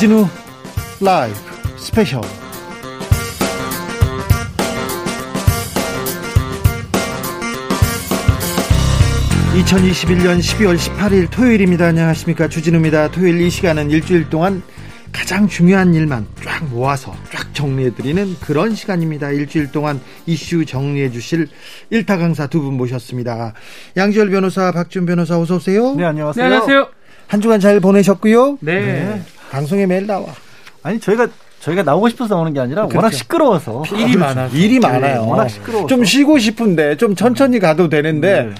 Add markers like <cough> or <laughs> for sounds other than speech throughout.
주진우 라이브 special 2021년 12월 18일 토요일입니다. 안녕하십니까. 주진우입니다. 토요일 이 시간은 일주일 동안 가장 중요한 일만 쫙 모아서 쫙 정리해드리는 그런 시간입니다. 일주일 동안 이슈 정리해 주실 일타 강사 두 분 모셨습니다. 양지열 변호사, 박준 변호사 어서 오세요. 네, 안녕하세요. 네, 안녕하세요. 한 주간 잘 보내셨고요. 네. 네. 방송에 매일 나와. 아니 저희가 저희가 나오고 싶어서 나오는 게 아니라 그렇죠. 워낙 시끄러워서 일이 많아. 일이 많아요. 워낙 시끄러워서. 좀 쉬고 싶은데 좀 천천히 가도 되는데 네.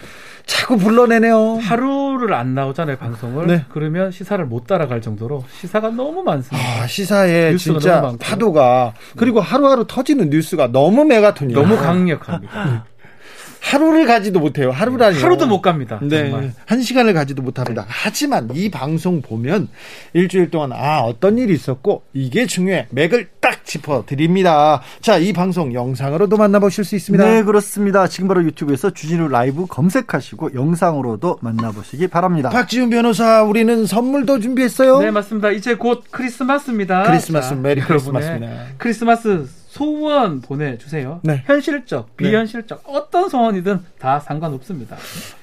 자꾸 불러내네요. 하루를 안 나오잖아요, 방송을. 네. 그러면 시사를 못 따라갈 정도로 시사가 너무 많습니다. 아, 시사에 진짜. 파도가 그리고 하루하루 터지는 뉴스가 너무 메가톤이에요. 너무 강력합니다. <laughs> 하루를 가지도 못해요. 하루라니 하루도 못 갑니다. 네, 정말. 한 시간을 가지도 못합니다. 하지만 이 방송 보면 일주일 동안 아 어떤 일이 있었고 이게 중요해 맥을 딱 짚어 드립니다. 자, 이 방송 영상으로도 만나보실 수 있습니다. 네, 그렇습니다. 지금 바로 유튜브에서 주진우 라이브 검색하시고 영상으로도 만나보시기 바랍니다. 박지훈 변호사, 우리는 선물도 준비했어요. 네, 맞습니다. 이제 곧 크리스마스입니다. 크리스마스, 메리 여러분의 크리스마스입니다. 크리스마스 소원 보내주세요. 네. 현실적, 비현실적, 어떤 소원이든 다 상관없습니다.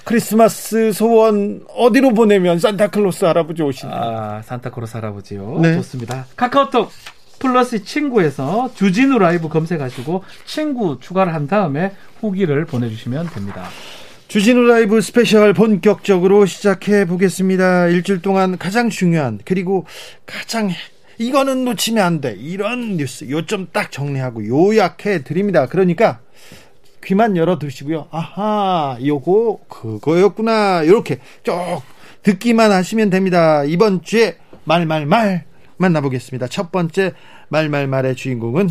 크리스마스 소원 어디로 보내면 산타클로스 할아버지 오신다. 아, 산타클로스 할아버지요. 네. 좋습니다. 카카오톡 플러스 친구에서 주진우 라이브 검색하시고 친구 추가를 한 다음에 후기를 보내주시면 됩니다. 주진우 라이브 스페셜 본격적으로 시작해 보겠습니다. 일주일 동안 가장 중요한 그리고 가장 이거는 놓치면 안 돼. 이런 뉴스 요점 딱 정리하고 요약해 드립니다. 그러니까 귀만 열어 두시고요. 아하, 요거 그거였구나. 이렇게 쭉 듣기만 하시면 됩니다. 이번 주에 말말말 만나보겠습니다. 첫 번째 말말말의 주인공은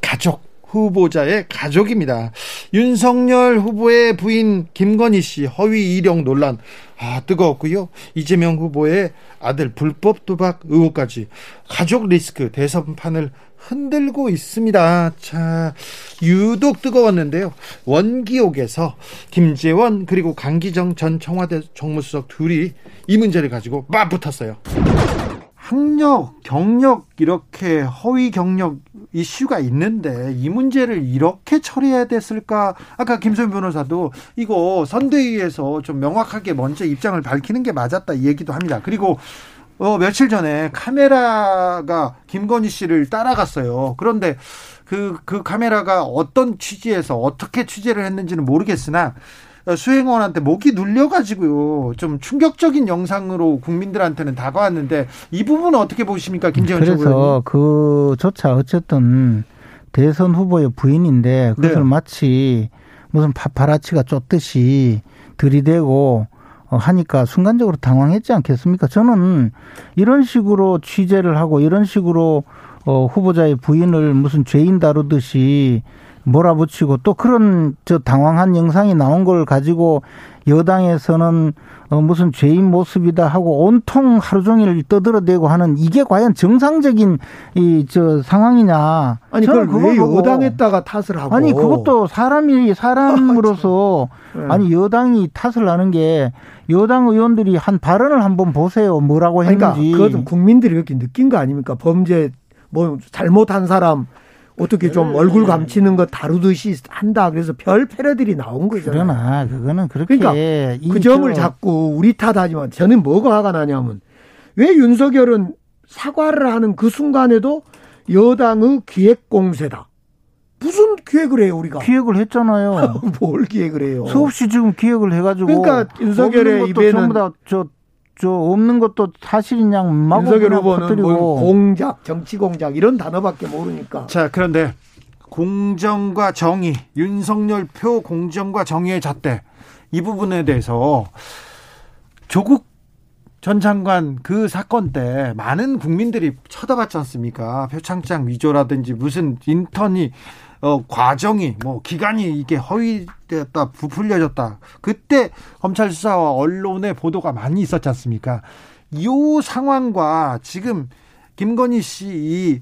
가족 후보자의 가족입니다. 윤석열 후보의 부인 김건희 씨 허위 이력 논란 아 뜨거웠고요. 이재명 후보의 아들 불법 도박 의혹까지 가족 리스크 대선판을 흔들고 있습니다. 자, 유독 뜨거웠는데요. 원기옥에서 김재원 그리고 강기정 전 청와대 정무수석 둘이 이 문제를 가지고 맞붙었어요. 학력, 경력 이렇게 허위 경력 이슈가 있는데 이 문제를 이렇게 처리해야 됐을까? 아까 김소연 변호사도 이거 선대위에서 좀 명확하게 먼저 입장을 밝히는 게 맞았다 이 얘기도 합니다. 그리고 어, 며칠 전에 카메라가 김건희 씨를 따라갔어요. 그런데 그, 그 카메라가 어떤 취지에서 어떻게 취재를 했는지는 모르겠으나 어, 수행원한테 목이 눌려가지고요. 좀 충격적인 영상으로 국민들한테는 다가왔는데 이 부분은 어떻게 보십니까, 김재원 그래서 최고위원님? 그조차 어쨌든 대선 후보의 부인인데 그것을 네. 마치 무슨 파파라치가 쫓듯이 들이대고 어, 하니까 순간적으로 당황했지 않겠습니까? 저는 이런 식으로 취재를 하고 이런 식으로 어, 후보자의 부인을 무슨 죄인 다루듯이 몰아붙이고 또 그런 저 당황한 영상이 나온 걸 가지고 여당에서는 어, 무슨 죄인 모습이다 하고 온통 하루 종일 떠들어대고 하는 이게 과연 정상적인 이 저 상황이냐? 아니 저는 그걸 왜 여당에다가 탓을 하고 아니 그것도 사람이 사람으로서 <laughs> 네. 아니 여당이 탓을 하는 게 여당 의원들이 한 발언을 한번 보세요. 뭐라고 그러니까 했는지. 그것은 국민들이 이렇게 느낀 거 아닙니까? 범죄 뭐 잘못한 사람 어떻게 좀 얼굴 감추는 거 다루듯이 한다. 그래서 별 패러들이 나온 거잖아요. 그러나 그거는 그렇게 그러니까 이그 점을 저- 자꾸 우리 탓하지만 저는 뭐가 화가 나냐면 왜 윤석열은 사과를 하는 그 순간에도 여당의 기획 공세다. 무슨 기획을 해요 우리가? 기획을 했잖아요. <laughs> 뭘 기획을 해요? 수없이 지금 기획을 해가지고 그러니까 윤석열의 입에는- 전부 다 저 저 없는 것도 사실인 양 마구 윤석열 후보는 퍼뜨리고 뭐 공작, 정치 공작 이런 단어밖에 모르니까. 자, 그런데 공정과 정의, 윤석열 표 공정과 정의의 잣대 이 부분에 대해서 조국 전 장관 그 사건 때 많은 국민들이 쳐다봤지 않습니까? 표창장 위조라든지 무슨 인턴이 어 과정이 뭐 기간이 이게 허위되었다 부풀려졌다. 그때 검찰 수사와 언론의 보도가 많이 있었지 않습니까? 이 상황과 지금 김건희 씨 이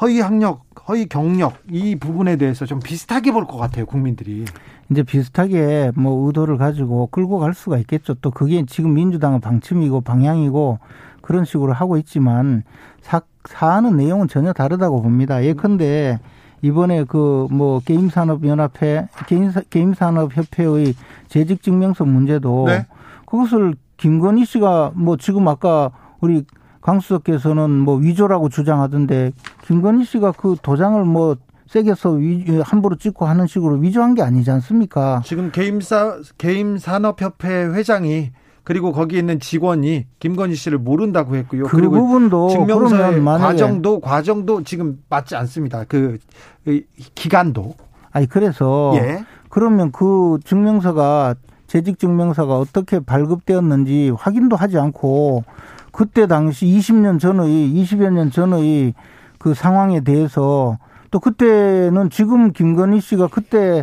허위 학력, 허위 경력 이 부분에 대해서 좀 비슷하게 볼 것 같아요, 국민들이. 이제 비슷하게 뭐 의도를 가지고 끌고 갈 수가 있겠죠. 또 그게 지금 민주당의 방침이고 방향이고 그런 식으로 하고 있지만 사, 사안은 내용은 전혀 다르다고 봅니다. 예컨대 이번에 그 뭐 게임산업연합회 게임 게임산업협회의 재직증명서 문제도 네. 그것을 김건희 씨가 뭐 지금 아까 우리 강수석께서는 뭐 위조라고 주장하던데 김건희 씨가 그 도장을 뭐 세게서 위, 함부로 찍고 하는 식으로 위조한 게 아니지 않습니까? 지금 게임사 게임 산업협회 회장이 그리고 거기 있는 직원이 김건희 씨를 모른다고 했고요. 그 그리고 부분도 증명서의 과정도 과정도 지금 맞지 않습니다. 그, 그 기간도 아니 그래서 예. 그러면 그 증명서가 재직 증명서가 어떻게 발급되었는지 확인도 하지 않고 그때 당시 20년 전의 20여 년 전의 그 상황에 대해서 또 그때는 지금 김건희 씨가 그때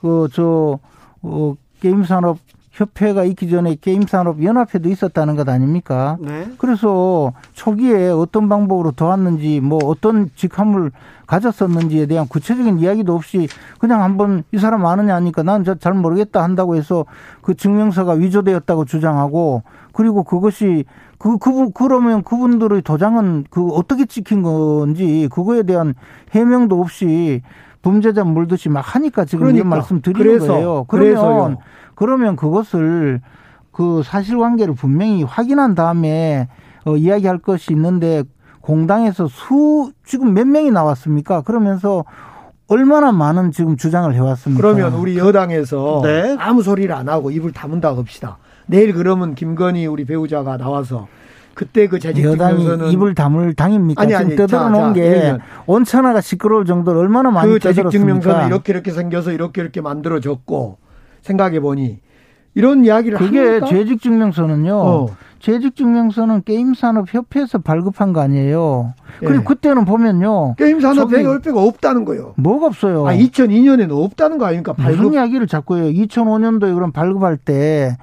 그저 어, 게임 산업 협회가 있기 전에 게임 산업 연합회도 있었다는 것 아닙니까? 네. 그래서 초기에 어떤 방법으로 도왔는지 뭐 어떤 직함을 가졌었는지에 대한 구체적인 이야기도 없이 그냥 한번 이 사람 아느냐 하니까 난 잘 모르겠다 한다고 해서 그 증명서가 위조되었다고 주장하고 그리고 그것이 그, 그, 그러면 그분들의 도장은 그 어떻게 찍힌 건지 그거에 대한 해명도 없이 범죄자 물듯이 막 하니까 지금 그러니까. 이런 말씀 드리는 그래서, 거예요. 그래서요. 그러면 그것을 그 사실관계를 분명히 확인한 다음에 어, 이야기할 것이 있는데 공당에서 수 지금 몇 명이 나왔습니까? 그러면서 얼마나 많은 지금 주장을 해왔습니까? 그러면 우리 여당에서 네. 아무 소리를 안 하고 입을 다문다 합시다. 내일 그러면 김건희 우리 배우자가 나와서 그때 그 재직 여당이 증명서는 입을 담을 당입니까? 아니, 지금 아니, 떠들어 자, 놓은 자, 게 온천하가 시끄러울 정도로 얼마나 많이 그 재직 증명서는? 이렇게 이렇게 생겨서 이렇게 이렇게 만들어졌고 생각해 보니 이런 이야기를 그게 합니까? 재직 증명서는요. 어. 재직 증명서는 게임 산업 협회에서 발급한 거 아니에요. 그리고 예. 그때는 보면요. 게임 산업에 열배가 없다는 거예요. 뭐가 없어요. 아 2002년에는 없다는 거 아닙니까? 무슨 발급 이야기를 자꾸 해요. 2005년도에 그럼 발급할 때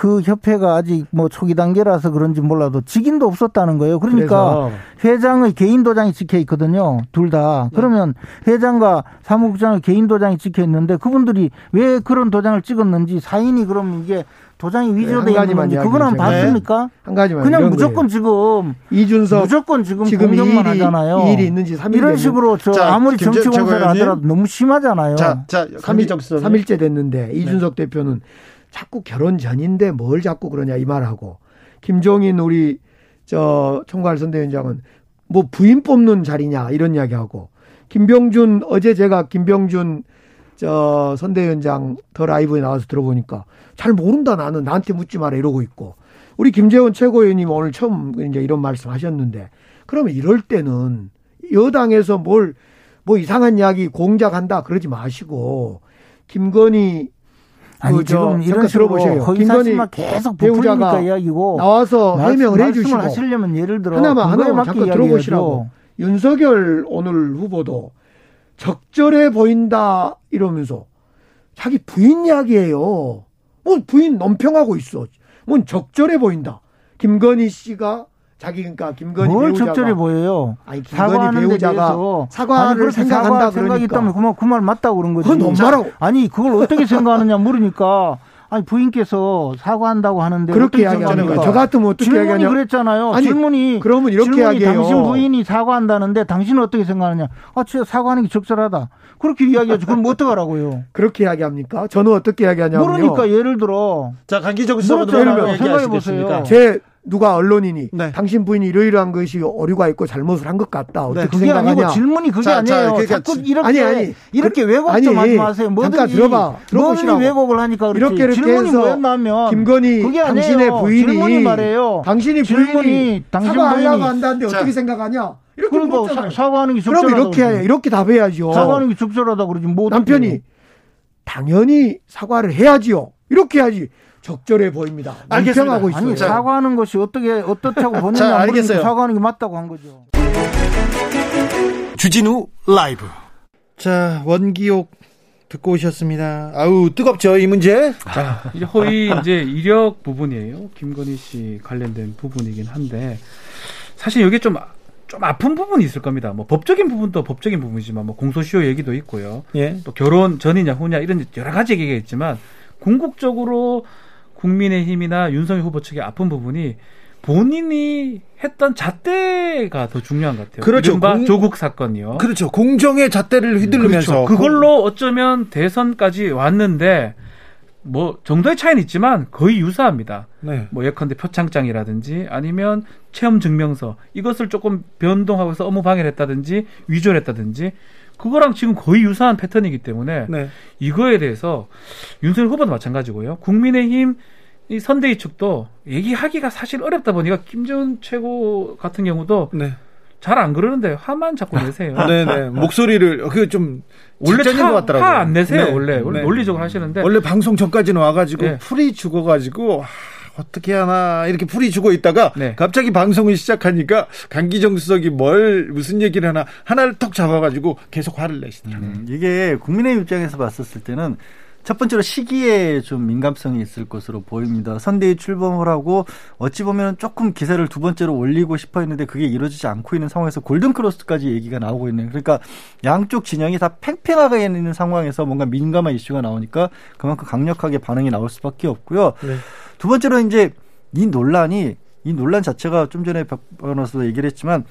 그 협회가 아직 뭐 초기 단계라서 그런지 몰라도 직인도 없었다는 거예요. 그러니까 회장의 개인 도장이 찍혀 있거든요. 둘 다. 네. 그러면 회장과 사무국장의 개인 도장이 찍혀 있는데 그분들이 왜 그런 도장을 찍었는지 사인이 그럼 이게 도장이 네, 한 위조돼 있는 가지만 건지 그건 한번 제가- 봤습니까? 한 가지만 그냥 무조건 거예요. 지금 이준석 무조건 지금 지금 공격만 이 일이- 하잖아요. 이 일이 있는지 3일 이런 되면- 식으로 저 자, 아무리 정치 공세를. 하더라도 너무 심하잖아요. 자, 자, 3일, 강기정 수석님. 3일째 됐는데 이준석 대표는 자꾸 결혼 전인데 뭘 자꾸 그러냐 이 말하고 김종인 우리 저 총괄 선대위원장은 뭐 부인 뽑는 자리냐 이런 이야기하고 김병준 어제 제가 김병준 저 선대위원장 더 라이브에 나와서 들어보니까 잘 모른다 나는 나한테 묻지 마라 이러고 있고 우리 김재원 최고위원님 오늘 처음 이제 이런 말씀 하셨는데 그러면 이럴 때는 여당에서 뭘 뭐 이상한 이야기 공작한다 그러지 마시고 김건희 아니 그, 저, 지금 이런 잠깐 식으로 들어보세요. 허위사실만 계속 배우자가 부풀리니까 이야기고 나와서 말- 해명을 해주시고 하시려면 예를 들어 하나만 하나만 잠깐 이야기해야죠. 들어보시라고 윤석열 오늘 후보도 적절해 보인다 이러면서 자기 부인 이야기예요. 뭐 부인 논평하고 있어. 뭔 적절해 보인다. 김건희 씨가 자기 그러니까 김건희 뭘 배우자가 적절해 보여요? 아니 김건희 배우자가 대해서 사과를 아니, 생각한다 사과할 생각이 그러니까 있다면 그말 그말 맞다고 그런 거지. 그건 엄마라고. 아니 그걸 어떻게 생각하느냐 물으니까 아니 부인께서 사과한다고 하는데 그렇게 이야기하는 거야. 생각합니까? 저 같으면 어떻게 질문이 이야기하냐? 그랬잖아요. 아니, 질문이 그러면 이렇게 질문이 이야기해요. 당신 부인이 사과한다는데 당신은 어떻게 생각하느냐? 아, 진짜 사과하는 게 적절하다. 그렇게 이야기하지. 그럼 뭐 어떡하라고요? <laughs> 그렇게 이야기합니까? 저는 어떻게 이야기하냐면요. 모르니까 예를 들어 자, 강기정. 뭐라고 생각해 보세요. 얘기하시겠습니까? 제 누가 언론인이 네. 당신 부인이 이러이러한 것이 오류가 있고 잘못을 한 것 같다. 어떻게 그게 생각하냐? 아니고 질문이 그게 자, 자, 아니에요. 그러니까 자꾸 지- 이렇게 아니, 아니. 이렇게 왜곡 아니, 좀 하지 마세요. 뭐든지 잠깐 들어봐. 들어보시라고. 뭐든지 왜곡을 하니까 그렇지. 이렇게 이렇게 질문이 해서 뭐였냐면 김건희 그게 아니에요. 당신의 부인이 질문이 말해요. 당신이 부인이 당신 사과하려고 부인이- 한다는데 자. 어떻게 생각하냐? 이렇게 그러니까. 사- 사과하는 게 그럼 적절하다. 이렇게 해야 이렇게 답해야죠. 사과하는 게 적절하다 그러지 뭐 남편이? 당연히 사과를 해야지요. 이렇게 해야지 적절해 보입니다. 알겠습니다. 논평하고 있어요. 아니 자. 사과하는 것이 어떻게 어떻다고 보느냐 알겠어요. 사과하는 게 맞다고 한 거죠. 주진우 라이브 자, 원기옥 듣고 오셨습니다. 아우, 뜨겁죠, 이 문제? 자, <laughs> 이제 허위 이제 이력 부분이에요. 김건희 씨 관련된 부분이긴 한데 사실 여기 좀, 좀 아픈 부분이 있을 겁니다. 뭐 법적인 부분도 법적인 부분이지만 뭐 공소시효 얘기도 있고요. 예. 또 결혼 전이냐 후냐 이런 여러 가지 얘기가 있지만 궁극적으로 국민의힘이나 윤석열 후보 측의 아픈 부분이 본인이 했던 잣대가 더 중요한 것 같아요. 그렇죠. 공- 조국 사건이요. 그렇죠. 공정의 잣대를 휘둘르면서 그렇죠. 그걸로 어쩌면 대선까지 왔는데 뭐 정도의 차이는 있지만 거의 유사합니다. 네. 뭐 예컨대 표창장이라든지 아니면 체험 증명서 이것을 조금 변동하고 해서 업무 방해를 했다든지 위조를 했다든지 그거랑 지금 거의 유사한 패턴이기 때문에 네. 이거에 대해서 윤석열 후보도 마찬가지고요. 국민의힘 이 선대위 측도 얘기하기가 사실 어렵다 보니까 김재원 최고 같은 경우도 네. 잘안 그러는데 화만 자꾸 <laughs> 내세요. 네, 네. 목소리를 그 좀 원래 직전인 것 같더라고요. 화안 내세요. 네, 원래 원래 네. 논리적으로 하시는데 원래 방송 전까지는 와가지고 네. 풀이 죽어가지고 아, 어떻게 하나 이렇게 풀이 죽어 있다가 네. 갑자기 방송을 시작하니까 강기정 수석이 뭘 무슨 얘기를 하나 하나를 턱 잡아가지고 계속 화를 내시더라고요. 음, 이게 국민의 입장에서 봤었을 때는 첫 번째로 시기에 좀 민감성이 있을 것으로 보입니다. 선대위 출범을 하고 어찌 보면 조금 기세를 두 번째로 올리고 싶어 했는데 그게 이루어지지 않고 있는 상황에서 골든크로스까지 얘기가 나오고 있는 그러니까 양쪽 진영이 다 팽팽하게 있는 상황에서 뭔가 민감한 이슈가 나오니까 그만큼 강력하게 반응이 나올 수밖에 없고요. 네. 두 번째로 이제 이 논란이 이 논란 자체가 좀 전에 박 변호사도 얘기를 했지만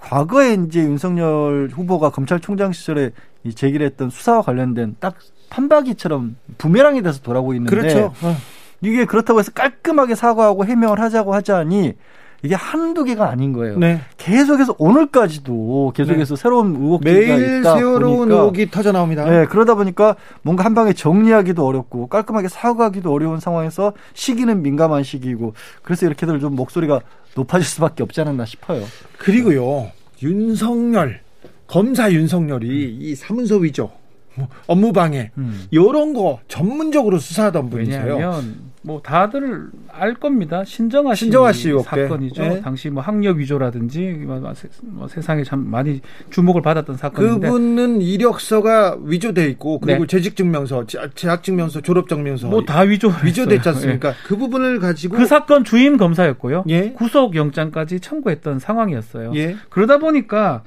과거에 이제 윤석열 후보가 검찰총장 시절에 이 제기를 했던 수사와 관련된 딱 판박이처럼 부메랑이 돼서 돌아오고 있는데 그렇죠. 어. 이게 그렇다고 해서 깔끔하게 사과하고 해명을 하자고 하자니 이게 한두 개가 아닌 거예요. 네. 계속해서 오늘까지도 계속해서 새로운 의혹들이 매일 있다 새로운 보니까 의혹이 터져 나옵니다. 네, 그러다 보니까 뭔가 한 방에 정리하기도 어렵고 깔끔하게 사과하기도 어려운 상황에서 시기는 민감한 시기이고 그래서 이렇게들 좀 목소리가 높아질 수밖에 없지 않았나 싶어요. 그리고요 윤석열 검사 윤석열이 이 사문서 위조 뭐 업무 방해 음. 이런 거 전문적으로 수사하던 분이세요. 왜냐하면 뭐 다들 알 겁니다. 신정아 씨 신정아 씨. 사건이죠. 네. 당시 뭐 학력 위조라든지 뭐 세- 뭐 세상에 참 많이 주목을 받았던 사건인데 그분은 이력서가 위조돼 있고 그리고 네. 재직 증명서, 재- 재학증명서, 졸업 증명서 뭐 다 위조 위조됐지 않습니까? 그 부분을 가지고 그 사건 주임 검사였고요. 예. 구속 영장까지 청구했던 상황이었어요. 예. 그러다 보니까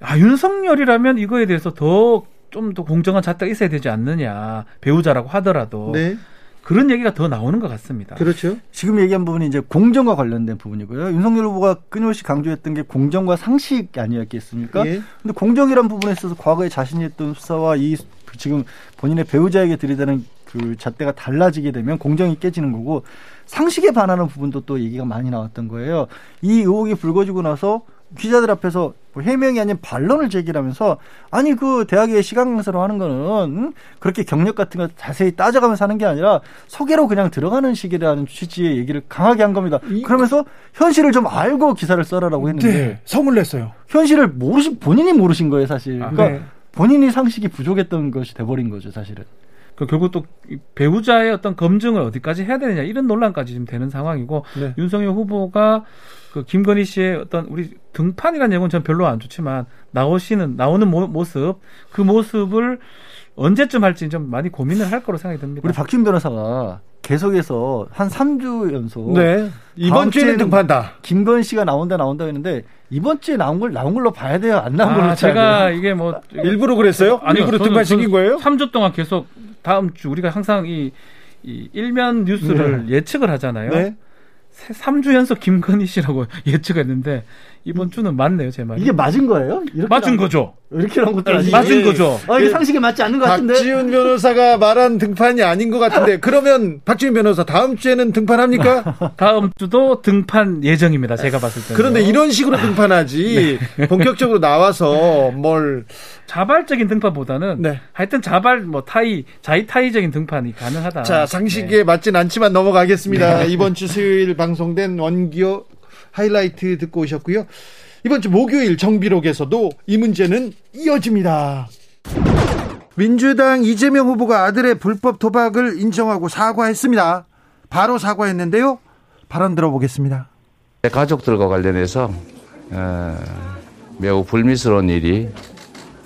아 윤석열이라면 이거에 대해서 더 좀더 공정한 잣대가 있어야 되지 않느냐 배우자라고 하더라도 네. 그런 얘기가 더 나오는 것 같습니다. 그렇죠. 지금 얘기한 부분이 이제 공정과 관련된 부분이고요. 윤석열 후보가 끊임없이 강조했던 게 공정과 상식 아니었겠습니까? 예. 근데 공정이란 부분에 있어서 과거에 자신이 했던 수사와 이 지금 본인의 배우자에게 들이대는 그 잣대가 달라지게 되면 공정이 깨지는 거고 상식에 반하는 부분도 또 얘기가 많이 나왔던 거예요. 이 의혹이 불거지고 나서 기자들 앞에서 뭐 해명이 아닌 반론을 제기하면서 아니 그 대학의 시간 강사로 하는 거는 응? 그렇게 경력 같은 거 자세히 따져가면서 하는 게 아니라 소개로 그냥 들어가는 식이라는 취지의 얘기를 강하게 한 겁니다. 이- 그러면서 현실을 좀 알고 기사를 써라라고 했는데 네. 성을 냈어요. 현실을 모르신 본인이 모르신 거예요 사실. 아, 그러니까 네. 본인이 상식이 부족했던 것이 돼버린 거죠 사실은. 그 결국 또이 배우자의 어떤 검증을 어디까지 해야 되느냐 이런 논란까지 지금 되는 상황이고 네. 윤석열 후보가 그 김건희 씨의 어떤 우리 등판이라는 내용은 전 별로 안 좋지만 나오시는 나오는 모, 모습 그 모습을 언제쯤 할지 좀 많이 고민을 할 거로 생각이 듭니다. 우리 박준 변호사가 계속해서 한 3주 연속 네. 이번 주에는 등판다. 김건 씨가 나온다 나온다 했는데 이번 주에 나온 걸 나온 걸로 봐야 돼요 안 나온 걸로 아, 봐야 제가 돼요? 이게 뭐 <laughs> 일부러 그랬어요? 아니요, 일부러 등판 시킨 저는 거예요? 3주 동안 계속 다음 주 우리가 항상 이, 이 일면 뉴스를 예측을 하잖아요. 네. 세- 3주 연속 김건희 씨라고 <laughs> 예측했는데 이번 주는 맞네요, 제 말이. 이게 맞은 거예요? 이렇게 맞은 거죠. 이렇게 나온 것도 아니고 맞은 거죠. 아 이게 상식에 맞지 않는 것 같은데 박지훈 변호사가 말한 등판이 아닌 것 같은데 <laughs> 그러면 박지훈 변호사 다음 주에는 등판합니까? <laughs> 다음 주도 등판 예정입니다. 제가 봤을 때는. 그런데 이런 식으로 등판하지 <laughs> 본격적으로 나와서 뭘 자발적인 등판보다는 네. 하여튼 자발 뭐 타이 자의 타의적인 등판이 가능하다. 자, 상식에 맞진 않지만 넘어가겠습니다. 이번 주 수요일 방송된 원기호 하이라이트 듣고 오셨고요. 이번 주 목요일 정비록에서도 이 문제는 이어집니다. 민주당 이재명 후보가 아들의 불법 도박을 인정하고 사과했습니다. 바로 사과했는데요. 발언 들어보겠습니다. 내 가족들과 관련해서 어, 매우 불미스러운 일이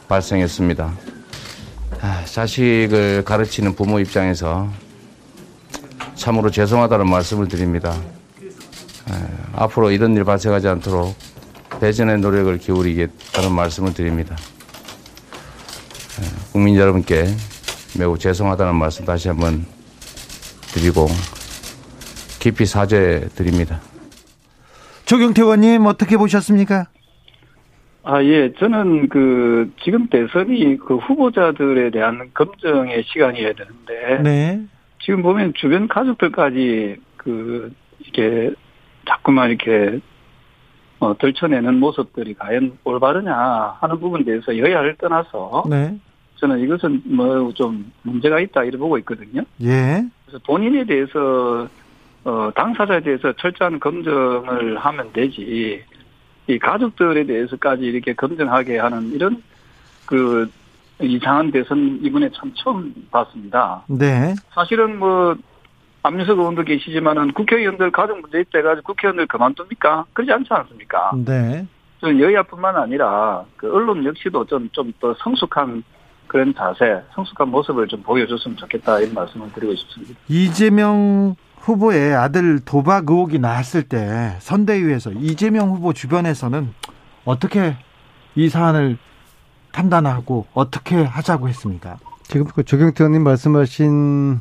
발생했습니다. 아, 자식을 가르치는 부모 입장에서 참으로 죄송하다는 말씀을 드립니다. 어, 앞으로 이런 일 발생하지 않도록 대전의 노력을 기울이겠다는 말씀을 드립니다. 어, 국민 여러분께 매우 죄송하다는 말씀 다시 한번 드리고 깊이 사죄 드립니다. 조경태 의원님 어떻게 보셨습니까? 아, 예. 저는 그, 지금 대선이 그 후보자들에 대한 검증의 시간이어야 되는데. 네. 지금 보면 주변 가족들까지 그, 이렇게 자꾸만 이렇게, 어, 들춰내는 모습들이 과연 올바르냐 하는 부분에 대해서 여야를 떠나서. 네. 저는 이것은 뭐 좀 문제가 있다 이렇게 보고 있거든요. 예. 그래서 본인에 대해서, 어, 당사자에 대해서 철저한 검증을 하면 되지. 이 가족들에 대해서까지 이렇게 검증하게 하는 이런 그 이상한 대선 이번에 참 처음 봤습니다. 네. 사실은 뭐 안민석 의원도 계시지만은 국회의원들 가족 문제 있대가지고 국회의원들 그만둡니까? 그러지 않지 않습니까? 네. 저는 여야뿐만 아니라 그 언론 역시도 좀 좀 더 성숙한 그런 자세, 성숙한 모습을 좀 보여줬으면 좋겠다 이런 말씀을 드리고 싶습니다. 이재명 후보의 아들 도박 의혹이 나왔을 때 선대위에서 이재명 후보 주변에서는 어떻게 이 사안을 판단하고 어떻게 하자고 했습니까? 지금 그 조경태 의원님 말씀하신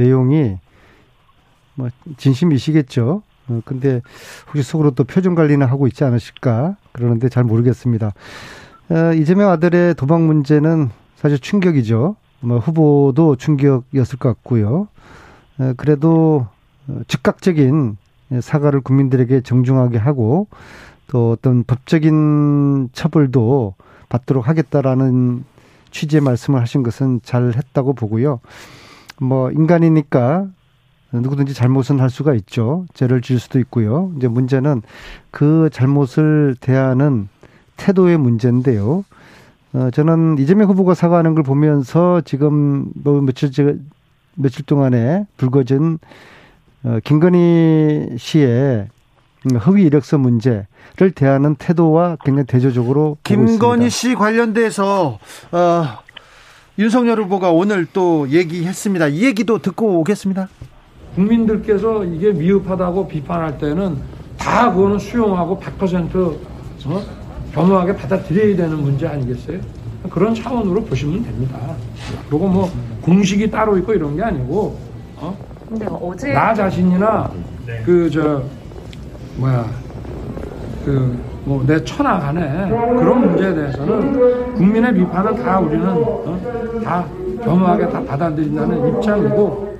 내용이 뭐 진심이시겠죠. 어, 근데 혹시 속으로 또 표정 관리는 하고 있지 않으실까 그러는데 잘 모르겠습니다. 어, 이재명 아들의 도박 문제는 사실 충격이죠. 뭐 후보도 충격이었을 것 같고요. 어, 그래도 어, 즉각적인 사과를 국민들에게 정중하게 하고 또 어떤 법적인 처벌도 받도록 하겠다라는 취지의 말씀을 하신 것은 잘 했다고 보고요. 뭐 인간이니까 누구든지 잘못은 할 수가 있죠. 죄를 지을 수도 있고요. 이제 문제는 그 잘못을 대하는 태도의 문제인데요. 어, 저는 이재명 후보가 사과하는 걸 보면서 지금 뭐 며칠 며칠 동안에 불거진 어, 김건희 씨의 허위 이력서 문제를 대하는 태도와 굉장히 대조적으로 김건희 씨 관련돼서 어, 윤석열 후보가 오늘 또 얘기했습니다. 이 얘기도 듣고 오겠습니다. 국민들께서 이게 미흡하다고 비판할 때는 다 그거는 수용하고 100% 어? 겸허하게 받아들여야 되는 문제 아니겠어요? 그런 차원으로 보시면 됩니다. 그리고 뭐 공식이 따로 있고 이런 게 아니고 어? 근데 뭐 어제 나 자신이나 그 저 뭐야 그 뭐내 천하간에 그런 문제에 대해서는 국민의 비판은 다 우리는 어? 다 겸허하게 다 받아들인다는 입장이고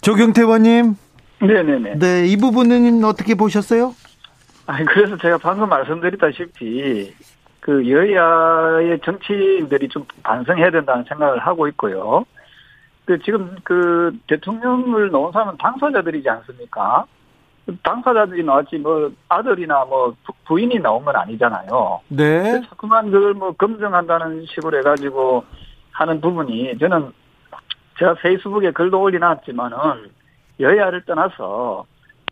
조경태 의원님 네네네. 네, 이 부분은 어떻게 보셨어요? 아니, 그래서 제가 방금 말씀드렸다시피, 그 여야의 정치인들이 좀 반성해야 된다는 생각을 하고 있고요. 그 지금 그 대통령을 넣은 사람은 당사자들이지 않습니까? 당사자들이 나왔지 뭐 아들이나 뭐 부인이 나온 건 아니잖아요. 네. 자꾸만 그걸 뭐 검증한다는 식으로 해가지고 하는 부분이 저는 제가 페이스북에 글도 올려놨지만은 여야를 떠나서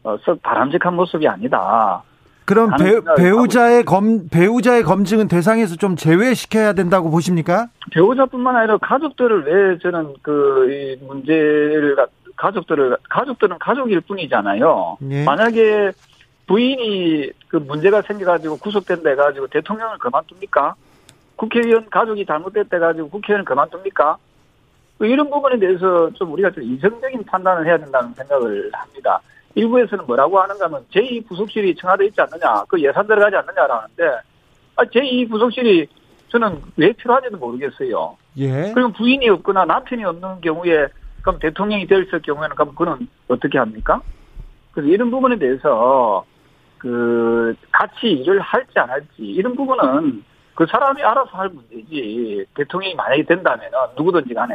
어, 썩 바람직한 모습이 아니다. 그럼 배, 배우자의 검 배우자의 검증은 대상에서 좀 제외시켜야 된다고 보십니까? 배우자뿐만 아니라 가족들을 왜 저는 그 이 문제를 가- 가족들을 가족들은 가족일 뿐이잖아요. 예. 만약에 부인이 그 문제가 생겨가지고 구속된다 해가지고 대통령을 그만둡니까? 국회의원 가족이 잘못됐다 해가지고 국회의원을 그만둡니까? 뭐 이런 부분에 대해서 좀 우리가 좀 이성적인 판단을 해야 된다는 생각을 합니다. 일부에서는 뭐라고 하는가 하면 제2부속실이 청와대에 있지 않느냐, 그 예산 들어가지 않느냐라는데, 아, 제2부속실이 저는 왜 필요한지도 모르겠어요. 예. 그럼 부인이 없거나 남편이 없는 경우에 그럼 대통령이 될 경우에는 그럼 그는 어떻게 합니까? 그래서 이런 부분에 대해서 그 같이 일을 할지 안 할지 이런 부분은 그 사람이 알아서 할 문제지 대통령이 만약에 된다면은 누구든지 간에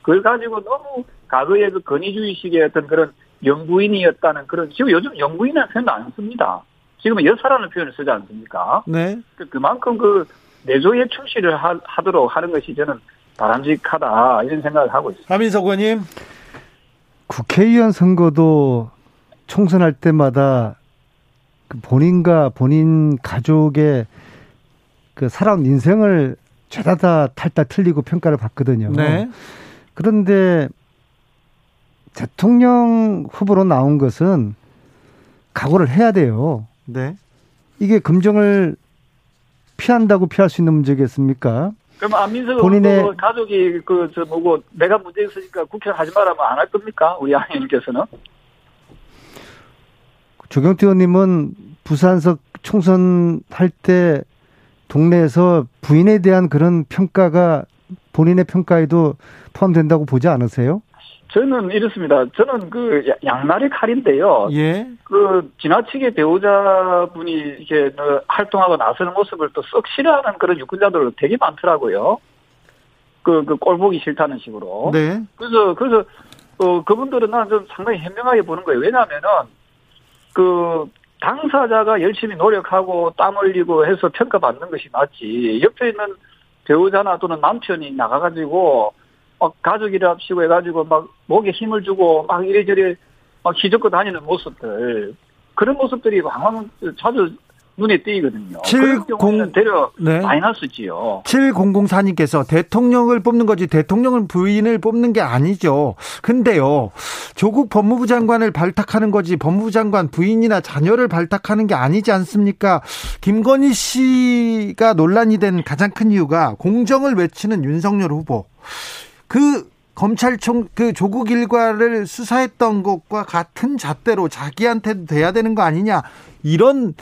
그걸 가지고 너무 과거의 그 건의주의식의 어떤 그런 영부인이었다는 그런 지금 요즘 영부인이라는 표현도 안 씁니다. 지금은 여사라는 표현을 쓰지 않습니까? 네. 그- 그만큼 그 내조에 충실을 하, 하도록 하는 것이 저는 바람직하다 이런 생각을 하고 있습니다. 하민석 의원님. 국회의원 선거도 총선할 때마다 그 본인과 본인 가족의 그 살아온 인생을 죄다 탈다 틀리고 평가를 받거든요. 네. 그런데 대통령 후보로 나온 것은 각오를 해야 돼요. 네. 이게 검증을 피한다고 피할 수 있는 문제겠습니까? 그럼 안민석 본인의- 의원도 가족이 그 저 뭐고 내가 문제 있으니까 국회 하지 말라면 안 할 겁니까? 우리 아님께서는 조경태 의원님은 부산석 총선 할 때 동네에서 부인에 대한 그런 평가가 본인의 평가에도 포함된다고 보지 않으세요? 저는 이렇습니다. 저는 그 야- 양날의 칼인데요. 예. 그 지나치게 배우자분이 이렇게 어, 활동하고 나서는 모습을 또 썩 싫어하는 그런 유권자들 되게 많더라고요. 그, 그, 꼴 보기 싫다는 식으로. 네. 그래서, 그래서, 어, 그분들은 나는 좀 상당히 현명하게 보는 거예요. 왜냐면은, 그, 당사자가 열심히 노력하고 땀 흘리고 해서 평가받는 것이 맞지. 옆에 있는 배우자나 또는 남편이 나가가지고, 막 가족이랍시고 해가지고 막 목에 힘을 주고 막 이래저래 막 휘젓고 다니는 모습들. 그런 모습들이 왕왕 자주 눈에 띄거든요. 그런 70 경우에는 되려 네. 마이너스지요. 7004님께서 대통령을 뽑는 거지 대통령을 부인을 뽑는 게 아니죠. 근데요. 조국 법무부 장관을 발탁하는 거지 법무부 장관 부인이나 자녀를 발탁하는 게 아니지 않습니까? 김건희 씨가 논란이 된 가장 큰 이유가 공정을 외치는 윤석열 후보. 그 검찰총 그 조국 일과를 수사했던 것과 같은 잣대로 자기한테도 돼야 되는 거 아니냐. 이런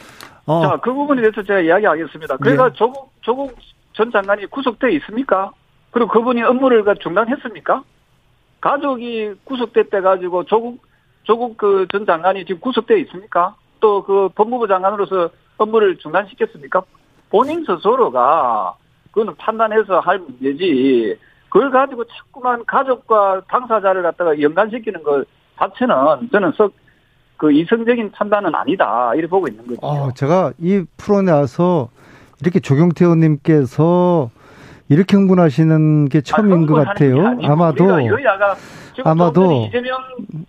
어 자, 그 부분에 대해서 제가 이야기하겠습니다. 그러니까 조국, 조국 전 장관이 구속돼 있습니까? 그리고 그분이 업무를 그 중단했습니까? 가족이 구속됐대 가지고 조국, 조국 그 전 장관이 지금 구속돼 있습니까? 또 그 법무부 장관으로서 업무를 중단시켰습니까? 본인 스스로가 그거는 판단해서 할 문제지. 그걸 가지고 자꾸만 가족과 당사자를 갖다가 연관시키는 것 자체는 저는 썩 그 이성적인 판단은 아니다. 이렇게 보고 있는 거죠. 어, 제가 이 프로에 나와서 이렇게 조경태 의원님께서 이렇게 흥분하시는 게 처음인 것 같아요. 아마도- 아마도 이재명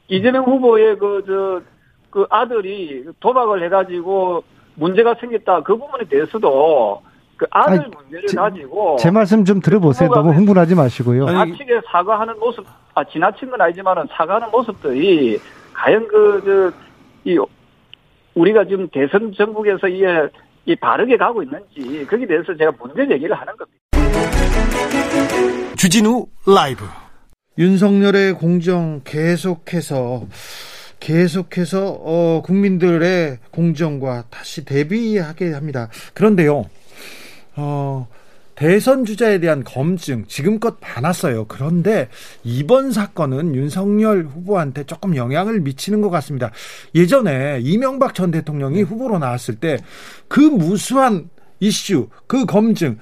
이재명 후보의 그저그 아들이 도박을 해가지고 문제가 생겼다 그 부분에 대해서도 그 아들 아니, 문제를 제- 가지고 제 말씀 좀 들어보세요. 너무 흥분하지 마시고요. 지나치게 사과하는 모습 아 지나친 건 아니지만은 사과하는 모습들이 과연 그저이 우리가 지금 대선 전국에서 이게 이 바르게 가고 있는지 거기에 대해서 제가 문제 제기를 하는 겁니다. 주진우 라이브 윤석열의 공정 계속해서 계속해서 어, 국민들의 공정과 다시 대비하게 합니다. 그런데요, 어, 대선 주자에 대한 검증 지금껏 많았어요. 그런데 이번 사건은 윤석열 후보한테 조금 영향을 미치는 것 같습니다. 예전에 이명박 전 대통령이 후보로 나왔을 때 그 무수한 이슈, 그 검증,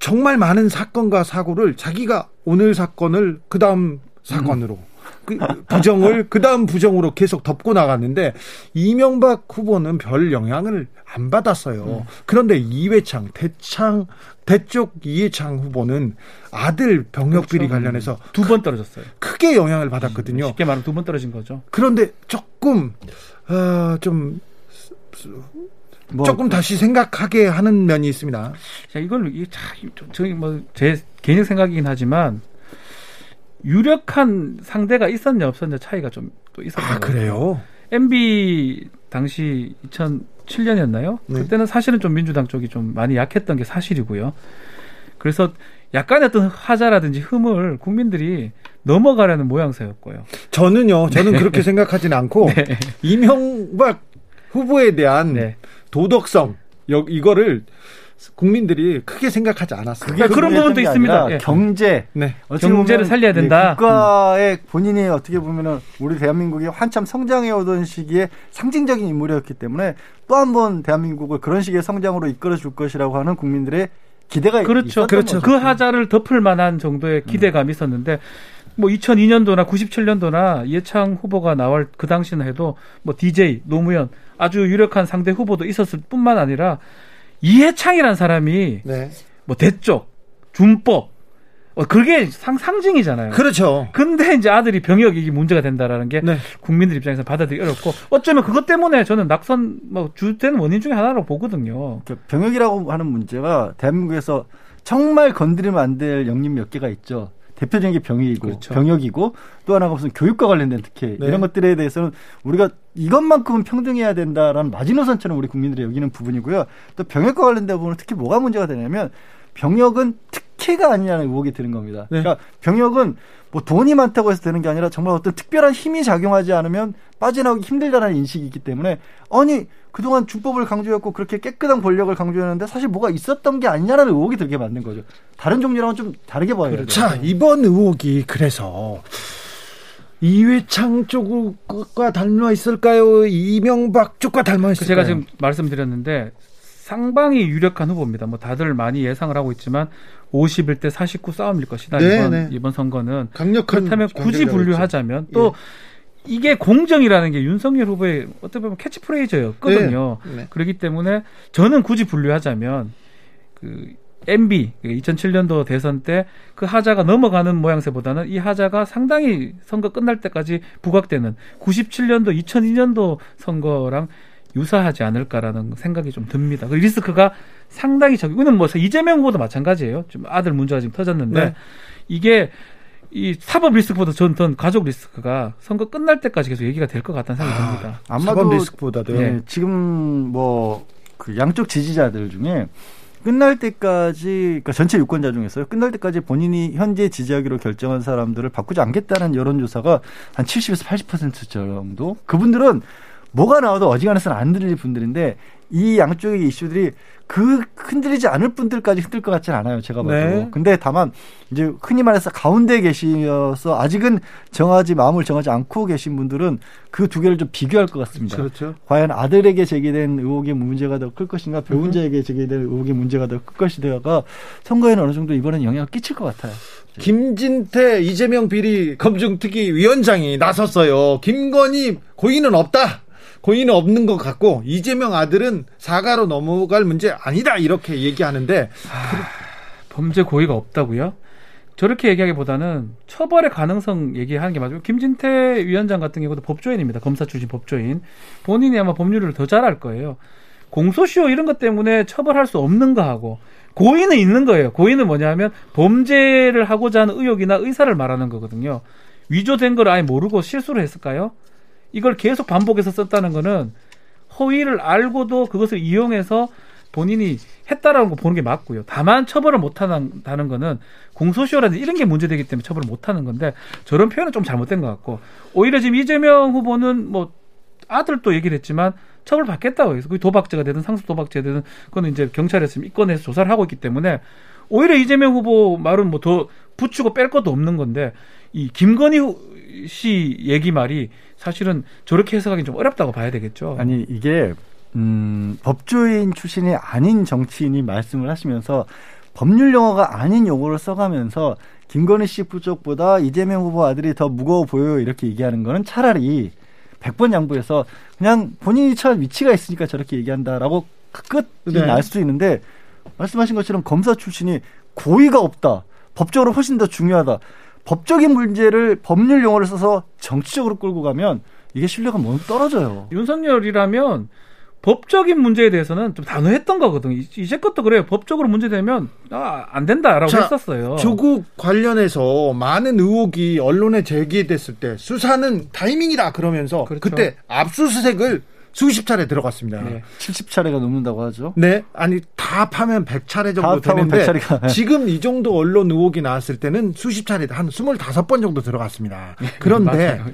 정말 많은 사건과 사고를 자기가 오늘 사건을 그 다음 사건으로 그 부정을 그 다음 부정으로 계속 덮고 나갔는데 이명박 후보는 별 영향을 안 받았어요. 그런데 이회창 대창 대쪽 이회창 후보는 아들 병역 비리 관련해서 두 번 떨어졌어요. 크게 영향을 받았거든요. 쉽게 말하면 두 번 떨어진 거죠. 그런데 조금 어, 좀 뭐 조금 다시 생각하게 하는 면이 있습니다. 자, 이걸 이게 참 저희 뭐제 개인적 생각이긴 하지만 유력한 상대가 있었냐 없었냐 차이가 좀 또 있었던 아. 그래요? MB 당시 2007년이었나요? 네. 그때는 사실은 좀 민주당 쪽이 좀 많이 약했던 게 사실이고요. 그래서 약간의 어떤 하자라든지 흠을 국민들이 넘어가려는 모양새였고요. 저는요, 저는 그렇게 생각하진 않고 <laughs> 네. 이명박 후보에 대한 네. 도덕성 여- 이거를 국민들이 크게 생각하지 않았어요. 그게 그런 부분도 게 있습니다. 예. 경제 네. 경제를 살려야 예, 된다. 국가의 본인이 어떻게 보면은 우리 대한민국이 한참 성장해 오던 시기에 상징적인 인물이었기 때문에 또 한 번 대한민국을 그런 식의 성장으로 이끌어 줄 것이라고 하는 국민들의 기대가 그렇죠. 있었던 그렇죠. 거죠. 그 하자를 덮을 만한 정도의 기대감이 있었는데 뭐 2002년도나 97년도나 이해창 후보가 나올 그 당시는 해도 뭐 DJ 노무현 아주 유력한 상대 후보도 있었을 뿐만 아니라 이해창이라는 사람이 네. 뭐 대쪽 준법 어, 그게 상, 상징이잖아요. 그렇죠. 근데 이제 아들이 병역이 문제가 된다라는 게 네. 국민들 입장에서 받아들이기 어렵고 어쩌면 그것 때문에 저는 낙선 뭐 주된 원인 중에 하나라고 보거든요. 그 병역이라고 하는 문제가 대한민국에서 정말 건드리면 안 될 영역 몇 개가 있죠. 대표적인 게 병역이고 그렇죠. 병역이고 또 하나가 무슨 교육과 관련된 특혜 네. 이런 것들에 대해서는 우리가 이것만큼은 평등해야 된다라는 마지노선처럼 우리 국민들이 여기는 부분이고요. 또 병역과 관련된 부분은 특히 뭐가 문제가 되냐면 병역은 특혜가 아니냐는 의혹이 드는 겁니다. 네. 그러니까 병역은 뭐 돈이 많다고 해서 되는 게 아니라 정말 어떤 특별한 힘이 작용하지 않으면 빠져나오기 힘들다는 인식이 있기 때문에 아니 그동안 준법을 강조했고 그렇게 깨끗한 권력을 강조했는데 사실 뭐가 있었던 게 아니냐라는 의혹이 들게 만든 거죠. 다른 종류랑은 좀 다르게 봐야 돼요. 자, 이번 의혹이 그래서 이회창 쪽과 닮아 있을까요? 이명박 쪽과 닮아 그 있을까요? 제가 지금 말씀드렸는데 상당히 유력한 후보입니다. 뭐 다들 많이 예상을 하고 있지만 51대 49 싸움일 것이다. 네, 이번 네. 이번 선거는 강력한 그렇다면 굳이 분류하자면 또 이게 공정이라는 게 윤석열 후보의 어떻게 보면 캐치프레이즈였거든요. 네, 네. 그렇기 때문에 저는 굳이 분류하자면 그 MB 2007년도 대선 때 그 하자가 넘어가는 모양새보다는 이 하자가 상당히 선거 끝날 때까지 부각되는 97년도 2002년도 선거랑 유사하지 않을까라는 생각이 좀 듭니다. 그 리스크가 상당히 적. 이거는 뭐 이재명 후보도 마찬가지예요. 좀 아들 문제가 지금 터졌는데 네. 이게 이 사법 리스크보다 전, 전 가족 리스크가 선거 끝날 때까지 계속 얘기가 될 것 같다는 생각이 듭니다. 사법 리스크보다도 네, 지금 뭐 그 양쪽 지지자들 중에 끝날 때까지 그러니까 전체 유권자 중에서요. 끝날 때까지 본인이 현재 지지하기로 결정한 사람들을 바꾸지 않겠다는 여론조사가 한 70에서 80% 정도. 그분들은 뭐가 나와도 어지간해서는 안 들릴 분들인데 이 양쪽의 이슈들이 그 흔들리지 않을 분들까지 흔들 것 같지는 않아요. 제가 봐도. 네. 근데 다만 이제 흔히 말해서 가운데 계시어서 아직은 정하지 마음을 정하지 않고 계신 분들은 그 두 개를 좀 비교할 것 같습니다. 그렇죠. 과연 아들에게 제기된 의혹의 문제가 더 클 것인가 배우자에게 제기된 의혹의 문제가 더 클 것인가가 선거에는 어느 정도 이번엔 영향을 끼칠 것 같아요. 김진태 이재명 비리 검증특위 위원장이 나섰어요. 김건희 고의는 없다. 고의는 없는 것 같고 이재명 아들은 사과로 넘어갈 문제 아니다 이렇게 얘기하는데 범죄 고의가 없다고요? 저렇게 얘기하기보다는 처벌의 가능성 얘기하는 게 맞아요. 김진태 위원장 같은 경우도 법조인입니다. 검사 출신 법조인. 본인이 아마 법률을 더잘알 거예요. 공소시효 이런 것 때문에 처벌할 수 없는 거하고 고의는 있는 거예요. 고의는 뭐냐면 범죄를 하고자 하는 의욕이나 의사를 말하는 거거든요. 위조된 걸 아예 모르고 실수를 했을까요? 이걸 계속 반복해서 썼다는 거는 허위를 알고도 그것을 이용해서 본인이 했다라는 거 보는 게 맞고요. 다만 처벌을 못 한다는 거는 공소시효라든지 이런 게 문제되기 때문에 처벌을 못 하는 건데 저런 표현은 좀 잘못된 것 같고 오히려 지금 이재명 후보는 뭐 아들도 얘기를 했지만 처벌 받겠다고 해서 그 도박죄가 되든 상습 도박죄가 되든 그거는 이제 경찰에서 입건해서 조사를 하고 있기 때문에 오히려 이재명 후보 말은 뭐 더 붙이고 뺄 것도 없는 건데 이 김건희 후- 씨 얘기 말이 사실은 저렇게 해석하기는 좀 어렵다고 봐야 되겠죠. 아니 이게 음, 법조인 출신이 아닌 정치인이 말씀을 하시면서 법률 용어가 아닌 용어를 써가면서 김건희 씨 부족보다 이재명 후보 아들이 더 무거워 보여요 이렇게 얘기하는 거는 차라리 100번 양보해서 그냥 본인이 처한 위치가 있으니까 저렇게 얘기한다라고 끝이 네. 날 수도 있는데 말씀하신 것처럼 검사 출신이 고의가 없다. 법적으로 훨씬 더 중요하다. 법적인 문제를 법률 용어를 써서 정치적으로 끌고 가면 이게 신뢰가 너무 떨어져요. 윤석열이라면 법적인 문제에 대해서는 좀 단호했던 거거든요. 이- 이제껏도 그래요. 법적으로 문제되면 아, 안 된다라고 자, 했었어요. 조국 관련해서 많은 의혹이 언론에 제기됐을 때 수사는 타이밍이다 그러면서 그렇죠. 그때 압수수색을 수십 차례 들어갔습니다. 네. 70차례가 넘는다고 하죠. 네, 아니 다 파면 100차례 정도 되는데 100차례가. <laughs> 지금 이 정도 언론 의혹이 나왔을 때는 수십 차례 한 25번 정도 들어갔습니다. 그런데 네, 맞아요.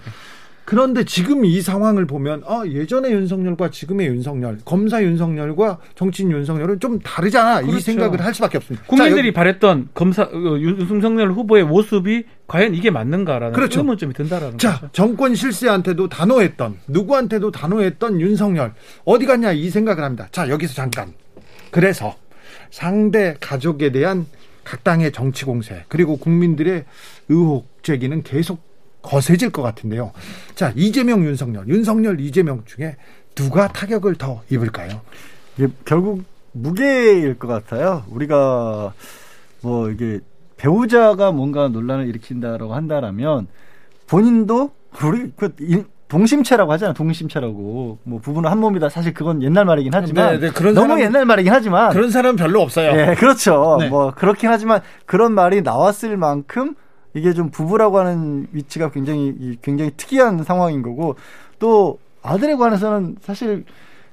그런데 지금 이 상황을 보면 아, 예전의 윤석열과 지금의 윤석열, 검사 윤석열과 정치인 윤석열은 좀 다르잖아. 이 그렇죠. 생각을 할 수밖에 없습니다. 자, 국민들이 여기- 바랬던 검사 어, 윤- 윤석열 후보의 모습이 과연 이게 맞는가라는 그렇죠. 의문점이 든다라는 자, 거죠. 정권 실세한테도 단호했던 누구한테도 단호했던 윤석열 어디 갔냐 이 생각을 합니다. 자, 여기서 잠깐. 그래서 상대 가족에 대한 각 당의 정치 공세 그리고 국민들의 의혹 제기는 계속 거세질 것 같은데요. 자, 이재명 윤석열, 윤석열 이재명 중에 누가 타격을 더 입을까요? 이게 결국 무게일 것 같아요. 우리가 뭐 이게 배우자가 뭔가 논란을 일으킨다라고 한다라면 본인도 우리 그 인- 동심체라고 하잖아요. 동심체라고 뭐 부부는 한 몸이다. 사실 그건 옛날 말이긴 하지만 네, 네, 너무 사람- 옛날 말이긴 하지만 그런 사람은 별로 없어요. 예, 그렇죠. 네. 뭐 그렇긴 하지만 그런 말이 나왔을 만큼 이게 좀 부부라고 하는 위치가 굉장히 이- 굉장히 특이한 상황인 거고 또 아들에 관해서는 사실